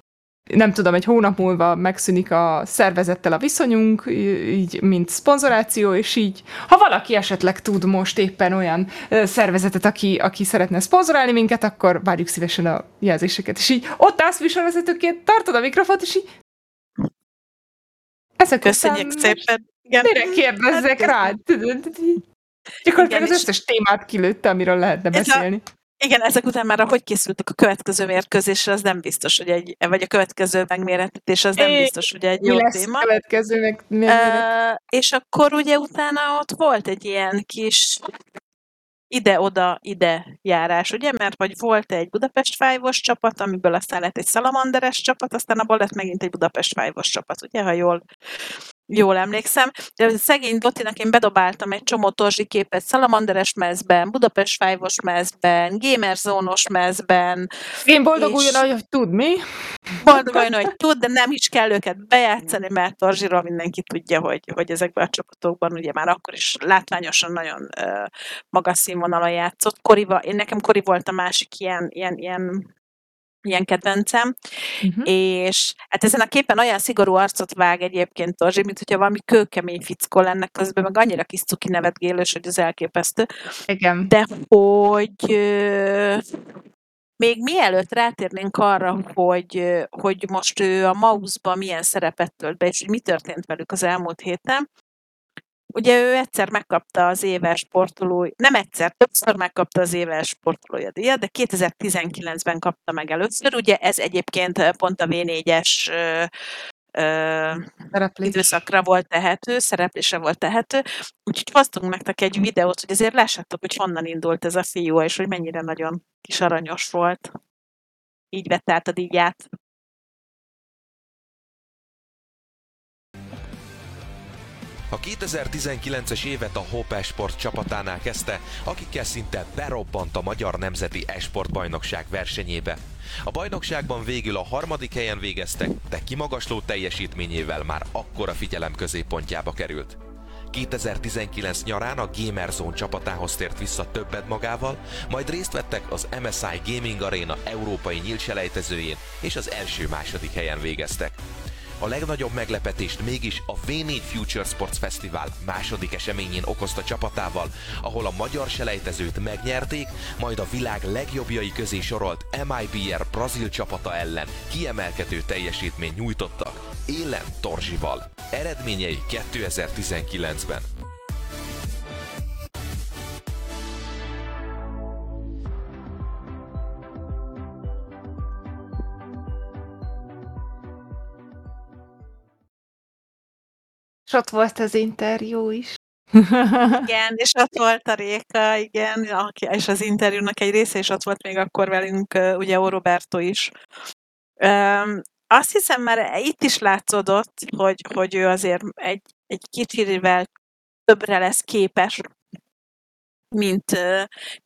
nem tudom, egy hónap múlva megszűnik a szervezettel a viszonyunk, így, mint szponzoráció, és így, ha valaki esetleg tud most éppen olyan szervezetet, aki, aki szeretne szponzorálni minket, akkor várjuk szívesen a jelzéseket. És így ott állsz műsorvezetőként, tartod a mikrofont, és így ezek Köszönjük után szépen. Igen. Mire kérdezzek Hát, rád? Gyakorlatilag az összes témát kilőtte, amiről lehetne Ez a- beszélni. Igen, ezek után már ahogy készültek a következő mérkőzésre, az nem biztos, hogy egy, vagy a következő megmérettetés, az nem É, biztos, hogy egy jó lesz téma. következő meg... Ö, és akkor ugye utána ott volt egy ilyen kis ide-oda, ide járás, ugye? Mert hogy volt egy Budapest Five-os csapat, amiből aztán lett egy Salamanderes csapat, aztán abból lett megint egy Budapest Five-os csapat, ugye? Ha jól, jól emlékszem. De szegény Dotinak én bedobáltam egy csomó torzsi képet Salamanderes mezben, Budapest Five-os mezben, Gamerzónos mezben, Én boldoguljon, és- ahogy tud, mi? boldog olyan, hogy tud, de nem is kell őket bejátszani, mert Torzsiról mindenki tudja, hogy, hogy ezekben a csapatokban ugye már akkor is látványosan nagyon uh, magas színvonalon játszott. Koriva, én nekem Kori volt a másik ilyen, ilyen, ilyen, ilyen kedvencem, Uh-huh. és hát ezen a képen olyan szigorú arcot vág egyébként Torzsi, mint hogyha valami kőkemény fickó lenne közben, meg annyira kis cuki nevetgélős, hogy az elképesztő Igen. de hogy ö, még mielőtt rátérnénk arra, hogy, hogy most ő a Mausba milyen szerepet tölt be, és hogy mi történt velük az elmúlt héten, Ugye ő egyszer megkapta az éves sportolói, nem egyszer, többször megkapta az éves sportolója díjat, de 2019-ben kapta meg először. Ugye ez egyébként pont a V4-es időszakra volt tehető, szereplésre volt tehető. Úgyhogy hoztunk nektek egy videót, hogy azért lássátok, hogy honnan indult ez a fiú, és hogy mennyire nagyon kis aranyos volt. Így vett át a díját. A 2019-es évet a Hope Esport csapatánál kezdte, akikkel szinte berobbant a Magyar Nemzeti Esport Bajnokság versenyébe. A bajnokságban végül a harmadik helyen végeztek, de kimagasló teljesítményével már akkora figyelem középpontjába került. 2019 nyarán a Gamerzone csapatához tért vissza többet magával, majd részt vettek az MSI Gaming Arena európai nyílselejtezőjén, és az első-második helyen végeztek. A legnagyobb meglepetést mégis a V4 Future Sports Festival második eseményén okozta csapatával, ahol a magyar selejtezőt megnyerték, majd a világ legjobbjai közé sorolt MIBR brazil csapata ellen kiemelkedő teljesítményt nyújtottak, élen Torzsival. Eredményei 2019-ben. Ott volt az interjú is. Igen, és ott volt a Réka, igen, aki, és az interjúnak egy része, és ott volt még akkor velünk ugye O Roberto is. Um, azt hiszem már itt is látszódott, hogy, hogy ő azért egy, egy kicsivel többre lesz képes, mint,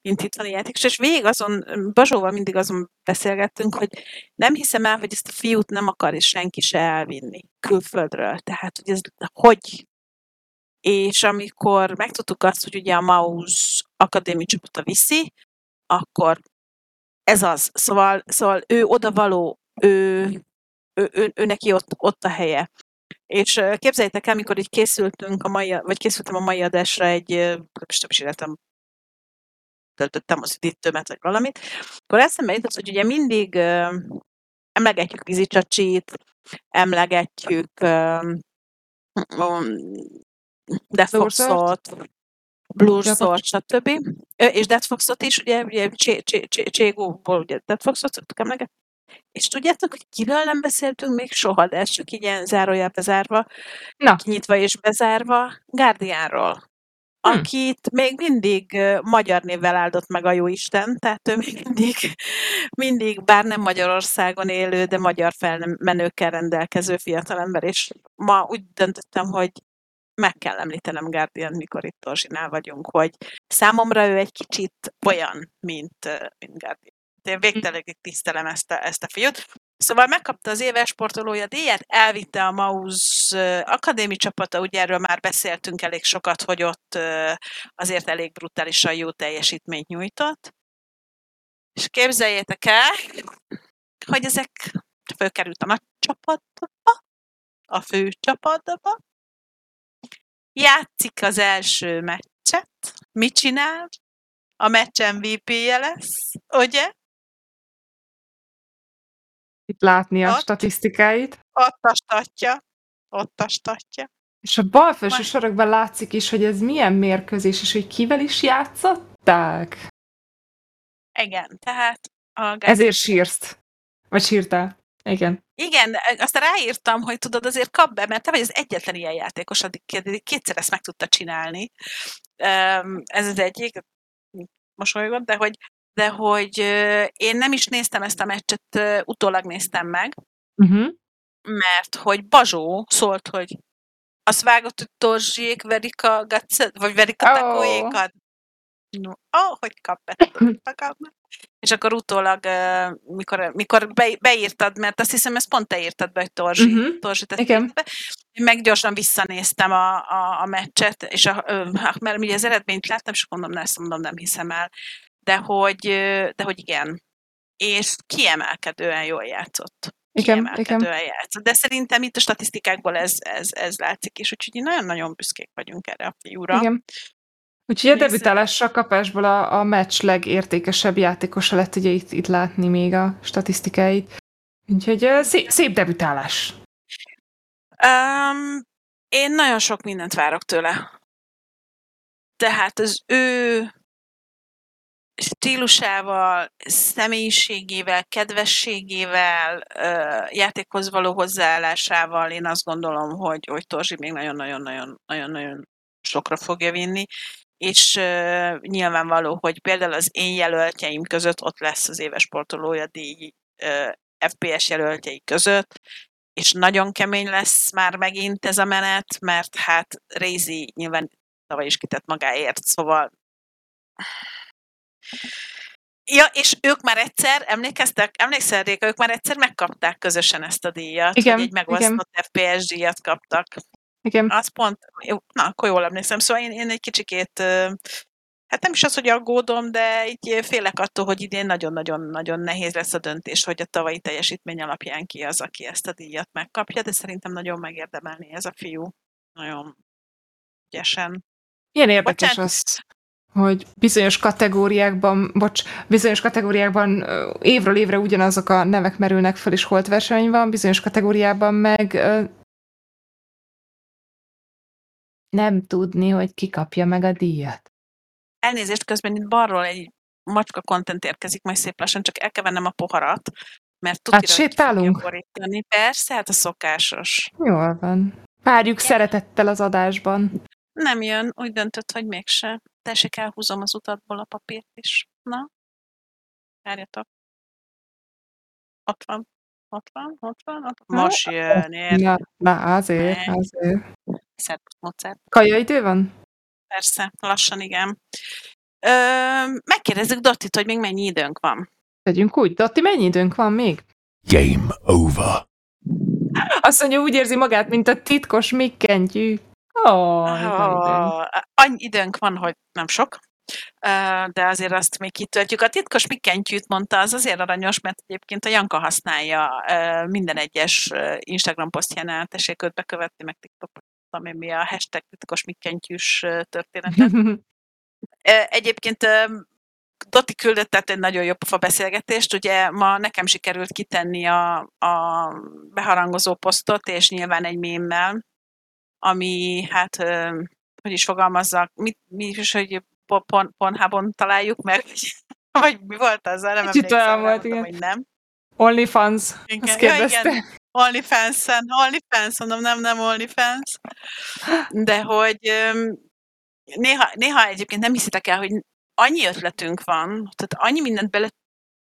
mint itt van a játékos. És végig azon, Bazsóval mindig azon beszélgettünk, hogy nem hiszem el, hogy ezt a fiút nem akar és senki se elvinni külföldről. Tehát, hogy ez hogy és amikor megtudtuk azt, hogy ugye a Maus Akadémi csapata viszi, akkor ez az. Szóval, szóval ő oda való, ő, ő, ő, ő neki ott, ott a helye. És képzeljétek el, amikor így készültünk a mai, vagy készültem a mai adásra egy, nem is életem, töltöttem az időmet, vagy valamit, akkor eszembe jutott, hogy ugye mindig uh, emlegetjük vízicsacsit, emlegetjük uh, Death Foxot, Blue Sword, stb. És Death Foxot is, ugye, ugye Cségóból ugye Death Foxot szoktuk emlegetni. És tudjátok, hogy kiről nem beszéltünk még soha, de ez csak így ilyen zárójel bezárva, Na. kinyitva és bezárva, Guardianról. Hm. akit még mindig magyar névvel áldott meg a jóisten, tehát ő még mindig, mindig, bár nem Magyarországon élő, de magyar felmenőkkel rendelkező fiatalember, és ma úgy döntöttem, hogy meg kell említenem Guardian, mikor itt Torzsinál vagyunk, hogy számomra ő egy kicsit olyan, mint, mint Guardian. Én végtelenül tisztelem ezt a, ezt a fiút. Szóval megkapta az éves sportolója díjat, elvitte a Maus akadémi csapata, ugye erről már beszéltünk elég sokat, hogy ott azért elég brutálisan jó teljesítményt nyújtott. És képzeljétek el, hogy ezek fölkerült a nagy csapatba, a fő csapatba, játszik az első meccset, mit csinál? A meccs MVP-je lesz, ugye? Itt látni a ott, statisztikáit. Ott a statja. Ott a statja. És a bal felső sorokban látszik is, hogy ez milyen mérkőzés, és hogy kivel is játszották. Igen, tehát a Ezért sírsz. Vagy sírtál. Igen. Igen, azt ráírtam, hogy tudod, azért kap be, mert te vagy az egyetlen ilyen játékos, addig kétszer ezt meg tudta csinálni. Ez az egyik, mosolygott, de hogy, de hogy én nem is néztem ezt a meccset, utólag néztem meg, uh-huh. mert hogy Bazsó szólt, hogy azt vágott, hogy verik a gatszet, vagy verik a oh. takóékat. No, oh, hogy kap be, És akkor utólag, mikor, mikor be, beírtad, mert azt hiszem, ezt pont te írtad be, hogy Torzsi, uh-huh. Torzsi Igen. be, én meg gyorsan visszanéztem a, a, a meccset, és a, hát, mert ugye az eredményt láttam, és mondom, ne, ezt mondom, nem hiszem el, de hogy, de hogy igen. És kiemelkedően jól játszott. Igen, igen. játszott. De szerintem itt a statisztikákból ez, ez, ez látszik, és úgyhogy nagyon-nagyon büszkék vagyunk erre a fiúra. Igen. Úgyhogy a debütálásra kapásból a, a meccs legértékesebb játékosa lett ugye itt, itt látni még a statisztikáit. Úgyhogy szép, szép debütálás. Um, én nagyon sok mindent várok tőle. Tehát az ő stílusával, személyiségével, kedvességével, játékhoz való hozzáállásával én azt gondolom, hogy, hogy Torzsi még nagyon-nagyon-nagyon-nagyon sokra fogja vinni, és ö, nyilvánvaló, hogy például az én jelöltjeim között ott lesz az éves sportolója díj FPS jelöltjei között, és nagyon kemény lesz már megint ez a menet, mert hát Rézi nyilván tavaly is kitett magáért, szóval Ja, és ők már egyszer, emlékeztek, emlékszel Réka, ők már egyszer megkapták közösen ezt a díjat, Igen, hogy egy megosztott FPS díjat kaptak. Igen. Az pont, na, akkor jól emlékszem. Szóval én, én egy kicsikét, hát nem is az, hogy aggódom, de így félek attól, hogy idén nagyon-nagyon-nagyon nehéz lesz a döntés, hogy a tavalyi teljesítmény alapján ki az, aki ezt a díjat megkapja, de szerintem nagyon megérdemelni ez a fiú. Nagyon ügyesen. Milyen érdekes Bocsánat. az, hogy bizonyos kategóriákban, bocs, bizonyos kategóriákban évről évre ugyanazok a nevek merülnek fel, és holt verseny van, bizonyos kategóriában meg nem tudni, hogy ki kapja meg a díjat. Elnézést, közben itt balról egy macska content érkezik, majd szép lassan, csak el kell vennem a poharat, mert ki fogja sétálunk? borítani. Persze, hát a szokásos. Jól van. Várjuk szeretettel az adásban. Nem jön, úgy döntött, hogy mégse. Tessék, elhúzom az utatból a papírt is. Na, várjatok. Ott van, ott van, ott van, ott van. Most jön, ér. Na, na azért, Ne. azért. Szervusz, Mozart. Kajaidő van? Persze, lassan igen. Ö, megkérdezzük Dottit, hogy még mennyi időnk van. Tegyünk úgy. Dotti, mennyi időnk van még? Game over. Azt mondja, úgy érzi magát, mint a titkos mikkentyű. Ó. Oh, annyi időnk van, hogy nem sok, de azért azt még kitöltjük. A titkos mikkentyűt mondta, az azért aranyos, mert egyébként a Janka használja minden egyes Instagram posztjánál, tessék őt bekövetni, meg TikTokon, ami mi a hashtag titkos mikkentyűs történetet. Ö, Egyébként ö, Dotti küldött tehát egy nagyon jó pofa beszélgetést. Ugye ma nekem sikerült kitenni a, a beharangozó posztot, és nyilván egy mémmel, ami hát, hogy is fogalmazzak, mit, mi is, hogy po- pon, Pornhubon találjuk meg, vagy, mi volt az? Nem Kicsit emlékszem, olyan volt, mondom, igen. hogy nem. OnlyFans. Igen. Azt Ja, kérdezte. igen. OnlyFans-en, OnlyFans, mondom, nem, nem OnlyFans. De hogy néha, néha egyébként nem hiszitek el, hogy annyi ötletünk van, tehát annyi mindent bele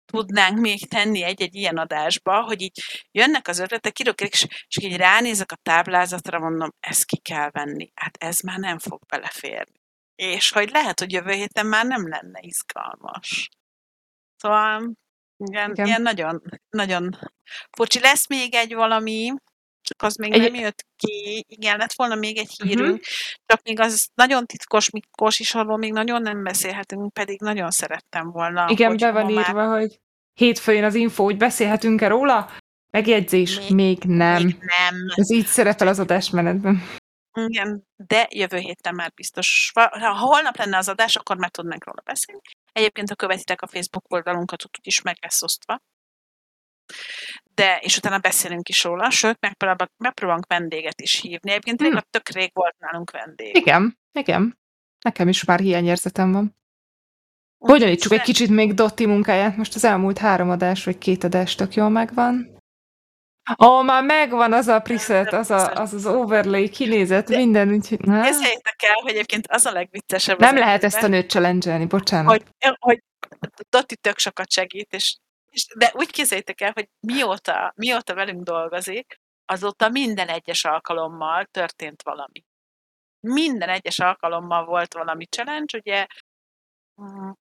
tudnánk még tenni egy-egy ilyen adásba, hogy így jönnek az ötletek, kirökök, és, és így ránézek a táblázatra, mondom, ezt ki kell venni. Hát ez már nem fog beleférni. És hogy lehet, hogy jövő héten már nem lenne izgalmas. Szóval igen, Igen. ilyen nagyon, nagyon furcsi. Lesz még egy valami, csak az még Egy- nem jött ki. Igen, lett volna még egy Mhm. hírünk, csak még az nagyon titkos, Mikkos is, arról még nagyon nem beszélhetünk, pedig nagyon szerettem volna. Igen, hogy be van ma már írva, hogy hétfőn az info, hogy beszélhetünk-e róla? Megjegyzés, még, Még- nem. Még nem. Ez így szerepel az adásmenetben. Igen, de jövő héten már biztos. Ha holnap lenne az adás, akkor már tudnánk róla beszélni. Egyébként, ha követitek a Facebook oldalunkat, ott is meg lesz osztva. De, és utána beszélünk is róla, sőt, megpróbálunk, megpróbálunk vendéget is hívni. Egyébként Hm. hmm. tök rég volt nálunk vendég. Igen, igen. Nekem is már hiányérzetem van. Hogy javítsuk egy kicsit még Dotti munkáját? Most az elmúlt három adás, vagy két adás tök jól megvan. Ó, már megvan az a preset, az a, az, az overlay kinézet, minden, úgyhogy... Na, Képzeljétek el, hogy egyébként az a legviccesebb. nem lehet ezt a nőt challenge bocsánat. hogy, hogy Dotti tök sokat segít, és, és, de úgy képzeljétek el, hogy mióta, mióta velünk dolgozik, azóta minden egyes alkalommal történt valami. Minden egyes alkalommal volt valami challenge, ugye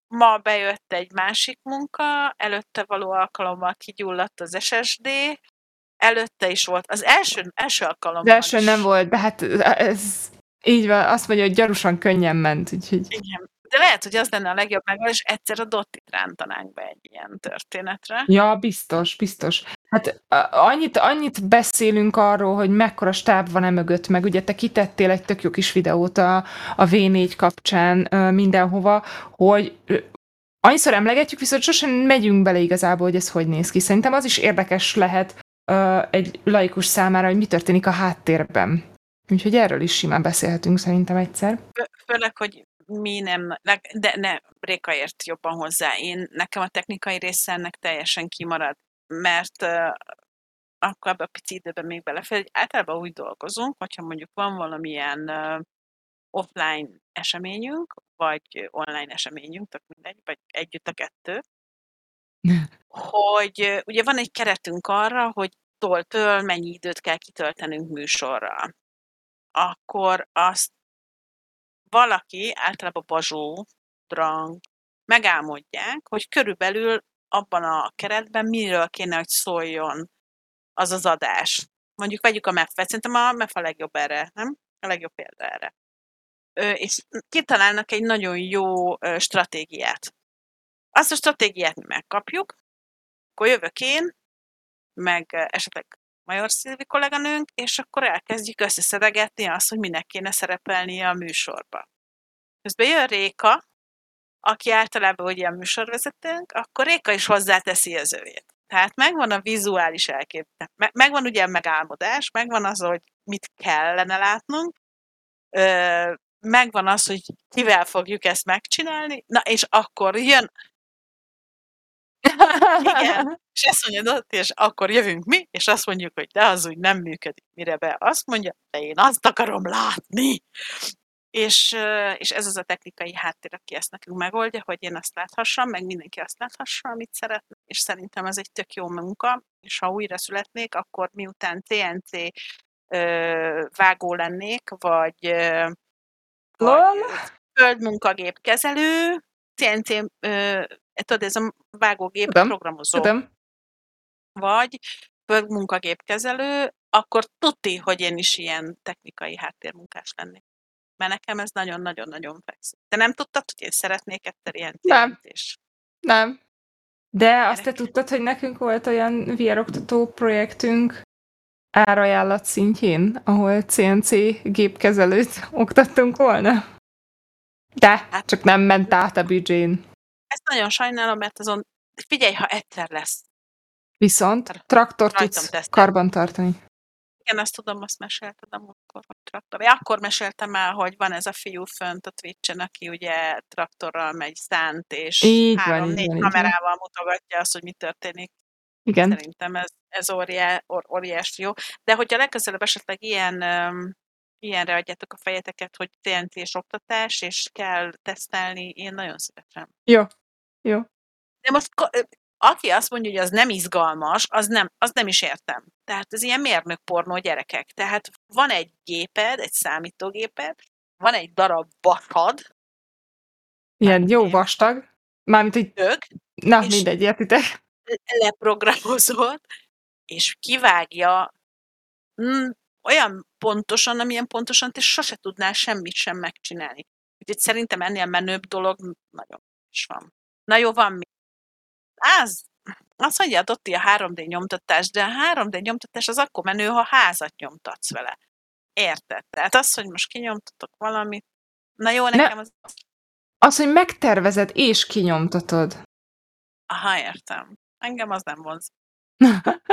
ma bejött egy másik munka, előtte való alkalommal kigyulladt az SSD, előtte is volt, az első, első alkalommal De első is. nem volt, de hát ez így van, azt mondja, hogy gyarusan könnyen ment, úgyhogy Igen. De lehet, hogy az lenne a legjobb megoldás, egyszer a Dottit rántanánk be egy ilyen történetre. ja, biztos, biztos. Hát annyit, annyit beszélünk arról, hogy mekkora stáb van e mögött, meg ugye te kitettél egy tök jó kis videót a, a V4 kapcsán mindenhova, hogy annyiszor emlegetjük, viszont sosem megyünk bele igazából, hogy ez hogy néz ki. Szerintem az is érdekes lehet egy laikus számára, hogy mi történik a háttérben. Úgyhogy erről is simán beszélhetünk szerintem egyszer. Fő- Főleg, hogy mi nem, de ne, Réka ért jobban hozzá. Én, nekem a technikai része ennek teljesen kimarad, mert uh, akkor ebbe a pici időben még belefér, hogy általában úgy dolgozunk, hogyha mondjuk van valamilyen uh, offline eseményünk, vagy online eseményünk, tök mindegy, vagy együtt a kettő, hogy ugye van egy keretünk arra, hogy tól-től mennyi időt kell kitöltenünk műsorral. Akkor azt valaki, általában Bazsó, Drang, megálmodják, hogy körülbelül abban a keretben miről kéne, hogy szóljon az az adás. Mondjuk vegyük a MEF-et, szerintem a MEF a legjobb erre, nem? A legjobb példa erre. És kitalálnak egy nagyon jó stratégiát. Azt a stratégiát mi megkapjuk, akkor jövök én, meg esetleg Major Szilvi kolléganőnk, és akkor elkezdjük összeszedegetni azt, hogy minek kéne szerepelnie a műsorba. Közben jön Réka, aki általában ugye a műsorvezetőnk, akkor Réka is hozzáteszi az övét. Tehát megvan a vizuális elképzelés, megvan ugye a megálmodás, megvan az, hogy mit kellene látnunk, megvan az, hogy kivel fogjuk ezt megcsinálni, na és akkor jön, igen, és ezt mondja és akkor jövünk mi, és azt mondjuk, hogy de az úgy nem működik. Mire be azt mondja, de én azt akarom látni. És, és ez az a technikai háttér, aki ezt nekünk megoldja, hogy én azt láthassam, meg mindenki azt láthassa, amit szeretne, és szerintem ez egy tök jó munka, és ha újra születnék, akkor miután TNC ö, vágó lennék, vagy, ö, vagy földmunkagép kezelő, CNC, ö, tudod, ez a vágógép Tudom, programozó, Tudom. vagy földmunkagép kezelő, akkor tuti, hogy én is ilyen technikai háttérmunkás lennék. Mert nekem ez nagyon-nagyon-nagyon fekszik. Te nem tudtad, hogy én szeretnék egyszer ilyen Nem. jelentés? Nem. De azt te tudtad, hogy nekünk volt olyan VR oktató projektünk árajánlat szintjén, ahol CNC gépkezelőt oktattunk volna? De, Hát- csak nem ment át a büdzsén. Ezt nagyon sajnálom, mert azon, figyelj, ha egyszer lesz. Viszont Tra- traktor tudsz tesztel. karban tartani. Igen, azt tudom, azt mesélted a múltkor, hogy traktor. Ja, akkor meséltem el, hogy van ez a fiú fönt a Twitch-en, aki ugye traktorral megy szánt, és három-négy van, így kamerával mutogatja azt, hogy mi történik Igen. Szerintem ez, ez óriá, or, óriási jó. De hogyha legközelebb esetleg ilyen, um, ilyenre adjátok a fejeteket, hogy TNT-s oktatás, és kell tesztelni, én nagyon szívesen. Jó. Jó. De most aki azt mondja, hogy az nem izgalmas, az nem, az nem is értem. Tehát ez ilyen mérnök pornó gyerekek. Tehát van egy géped, egy számítógéped, van egy darab vasad, Ilyen jó vastag. Mármint, hogy dög, na, mindegy, értitek? leprogramozott, és kivágja mm, olyan pontosan, amilyen pontosan te sose tudnál semmit sem megcsinálni. Úgyhogy szerintem ennél menőbb dolog nagyon is van. Na jó, van mi? Az, azt mondja, Dotti a 3D nyomtatás, de a 3D nyomtatás az akkor menő, ha házat nyomtatsz vele. Érted? Tehát az, hogy most kinyomtatok valamit, na jó, nekem az... Az, hogy megtervezed és kinyomtatod. Aha, értem. Engem az nem vonz.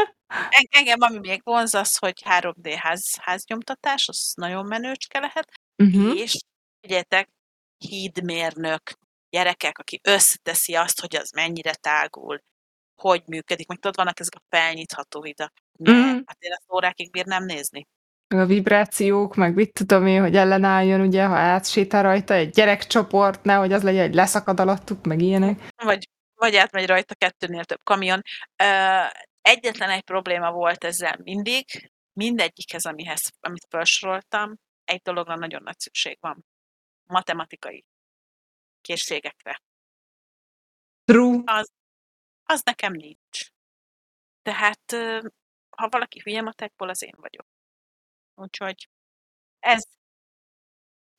En- Engem ami még vonz az, hogy 3D ház, háznyomtatás, az nagyon menőcske lehet, uh-huh. és figyeljetek, hídmérnök, gyerekek, aki összeteszi azt, hogy az mennyire tágul, hogy működik, meg tudod, vannak ezek a felnyitható hidak. Mhm. hát én ezt órákig bírnám nézni. A vibrációk, meg mit tudom én, hogy ellenálljon, ugye, ha átsétál rajta egy gyerekcsoport, nehogy az legyen, hogy leszakad alattuk, meg ilyenek. Vagy, vagy átmegy rajta kettőnél több kamion. Egyetlen egy probléma volt ezzel mindig, mindegyikhez, amihez, amit felsoroltam, egy dologra nagyon nagy szükség van. Matematikai készségekre. True. Az nekem nincs. Tehát, ha valaki hülye matekból, az én vagyok. Úgyhogy ez,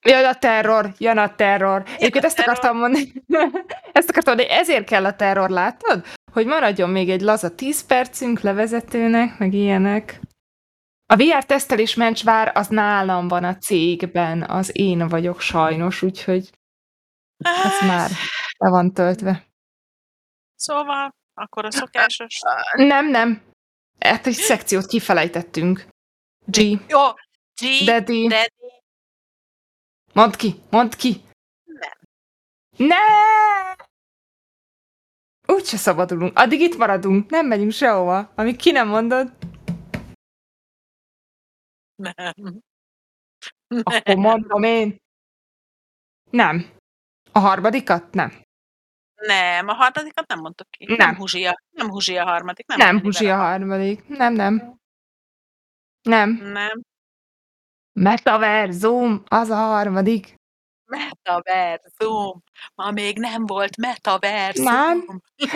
Jön a terror, jön a terror. Egyébként ezt akartam mondani. ezt akartam mondani, ezért kell a terror, látod? hogy maradjon még egy laza 10 percünk levezetőnek, meg ilyenek. A VR tesztelés mencsvár az nálam van a cégben, az én vagyok sajnos, úgyhogy ez már le van töltve. Szóval, akkor a szokásos... Nem, nem. Hát egy szekciót kifelejtettünk. G. Jó, G, Daddy. Daddy. Mondd ki, mondd ki. Nem. Ne! Úgyse szabadulunk. Addig itt maradunk. Nem megyünk sehova. Amíg ki nem mondod, Nem. akkor mondom én. Nem. A harmadikat? Nem. Nem, a harmadikat nem mondtuk ki. Nem, Nem. Huzsia. Nem Huzsia a harmadik. Nem, Nem, Huzsi a harmadik. Nem, nem. Nem. Nem. Metaverzum, az a harmadik. Metaverzum. Ma még nem volt metaverzum. Nem.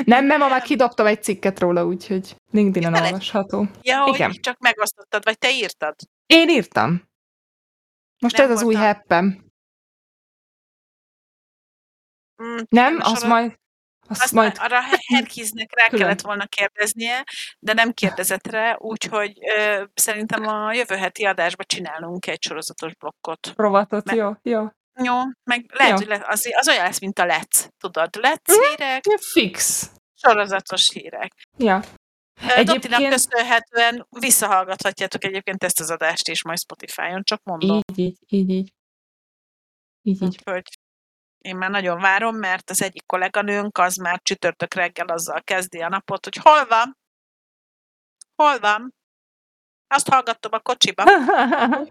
Nem, nem, ma már kidobtam egy cikket róla, úgyhogy LinkedIn-en Bele- olvasható. Ja, hogy Igen. csak megosztottad, vagy te írtad? Én írtam. Most Nem ez az új voltam. heppem. Mm, Nem, az arra- majd... Azt Azt majd... arra Herkiznek rá Külön. kellett volna kérdeznie, de nem kérdezett rá, úgyhogy ö, szerintem a jövő heti adásban csinálunk egy sorozatos blokkot. Rovatot, jó, jó. Jó, meg lehet, Jó. hogy le, az, az olyan lesz, mint a Let's, tudod? Let's Mhm. hírek, Ja, Fix. sorozatos hírek. Ja. Egyébként... Egyébként- Dotinak köszönhetően visszahallgathatjátok egyébként ezt az adást is majd Spotify-on, csak mondom. Így, így, így, így. Így, így. Úgyhogy én már nagyon várom, mert az egyik kolléganőnk az már csütörtök reggel azzal kezdi a napot, hogy hol van? Hol van? Azt hallgattam a kocsiba.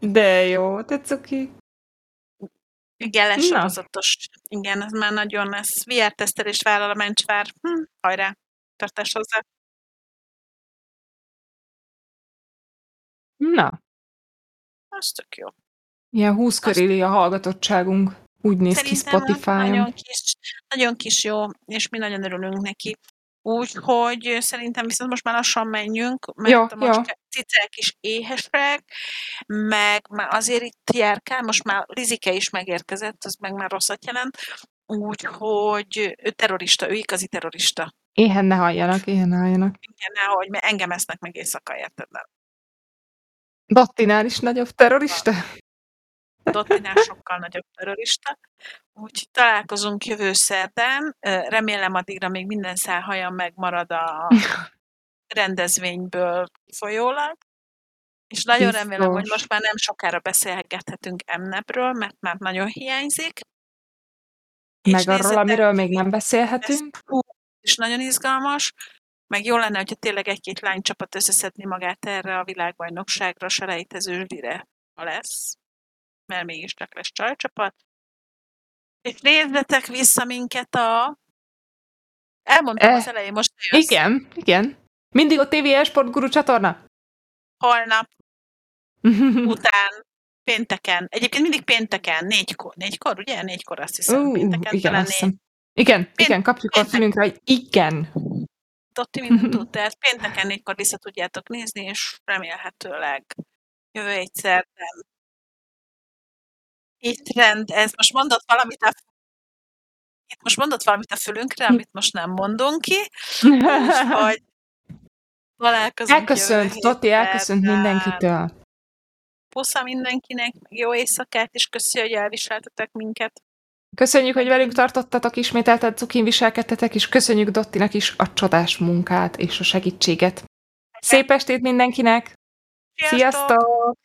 De jó, te cuki. Igen, lesz Na. sorozatos. Igen, ez már nagyon lesz. VR tesztelés vállal a mencsvár. Hm, hajrá, tartás hozzá. Na, Az tök jó. ilyen 20 körüli a hallgatottságunk. Úgy néz ki Szerintem Spotify-on. nagyon kis, nagyon kis jó, és mi nagyon örülünk neki. Úgyhogy szerintem viszont most már lassan menjünk, mert Jó, a jó. macska cicák is éhesek, meg már azért itt járkál, most már Lizike is megérkezett, az meg már rosszat jelent, úgyhogy ő terrorista, ő igazi terrorista. Éhen ne halljanak, éhen ne halljanak. Igen, nehogy, mert engem esznek meg éjszaka, érted? Dottinál is nagyobb terrorista? Dottinál sokkal nagyobb terrorista. Úgyhogy találkozunk jövő szerdán. Remélem addigra még minden szálhajam megmarad a rendezvényből folyólag. És nagyon remélem, hogy Biztos. most már nem sokára beszélgethetünk Emnepről, mert már nagyon hiányzik. És Meg arról, nézzetek, amiről még nem beszélhetünk. Ez ú, és nagyon izgalmas, meg jó lenne, hogyha tényleg egy-két lánycsapat összeszedni magát erre a világbajnokságra, selejtezősdire, ha lesz, mert mégiscsak lesz csajcsapat. És nézzetek vissza minket a... Elmondtam Eh, az elején, most jössz. Igen, igen. Mindig a TV Esport Guru csatorna? Holnap után, pénteken. Egyébként mindig pénteken, négykor, négykor, ugye? Négykor azt hiszem. Ú, pénteken igen, talán hiszem. Igen, igen, kapjuk a péntek. fülünkre, hogy igen. Dotti mindent tud, tehát pénteken négykor vissza tudjátok nézni, és remélhetőleg jövő egy szerdán. Itt rend, ez most mondott valamit a itt most mondott valamit a fülünkre, amit most nem mondunk ki, úgyhogy találkozunk Elköszönt, héten. elköszönt mindenkitől. Pusza mindenkinek, jó éjszakát, és köszi, hogy elviseltetek minket. Köszönjük, hogy velünk tartottatok, ismételten cukin viselkedtetek, és köszönjük Dottinak is a csodás munkát és a segítséget. Szép estét mindenkinek! Sziasztok!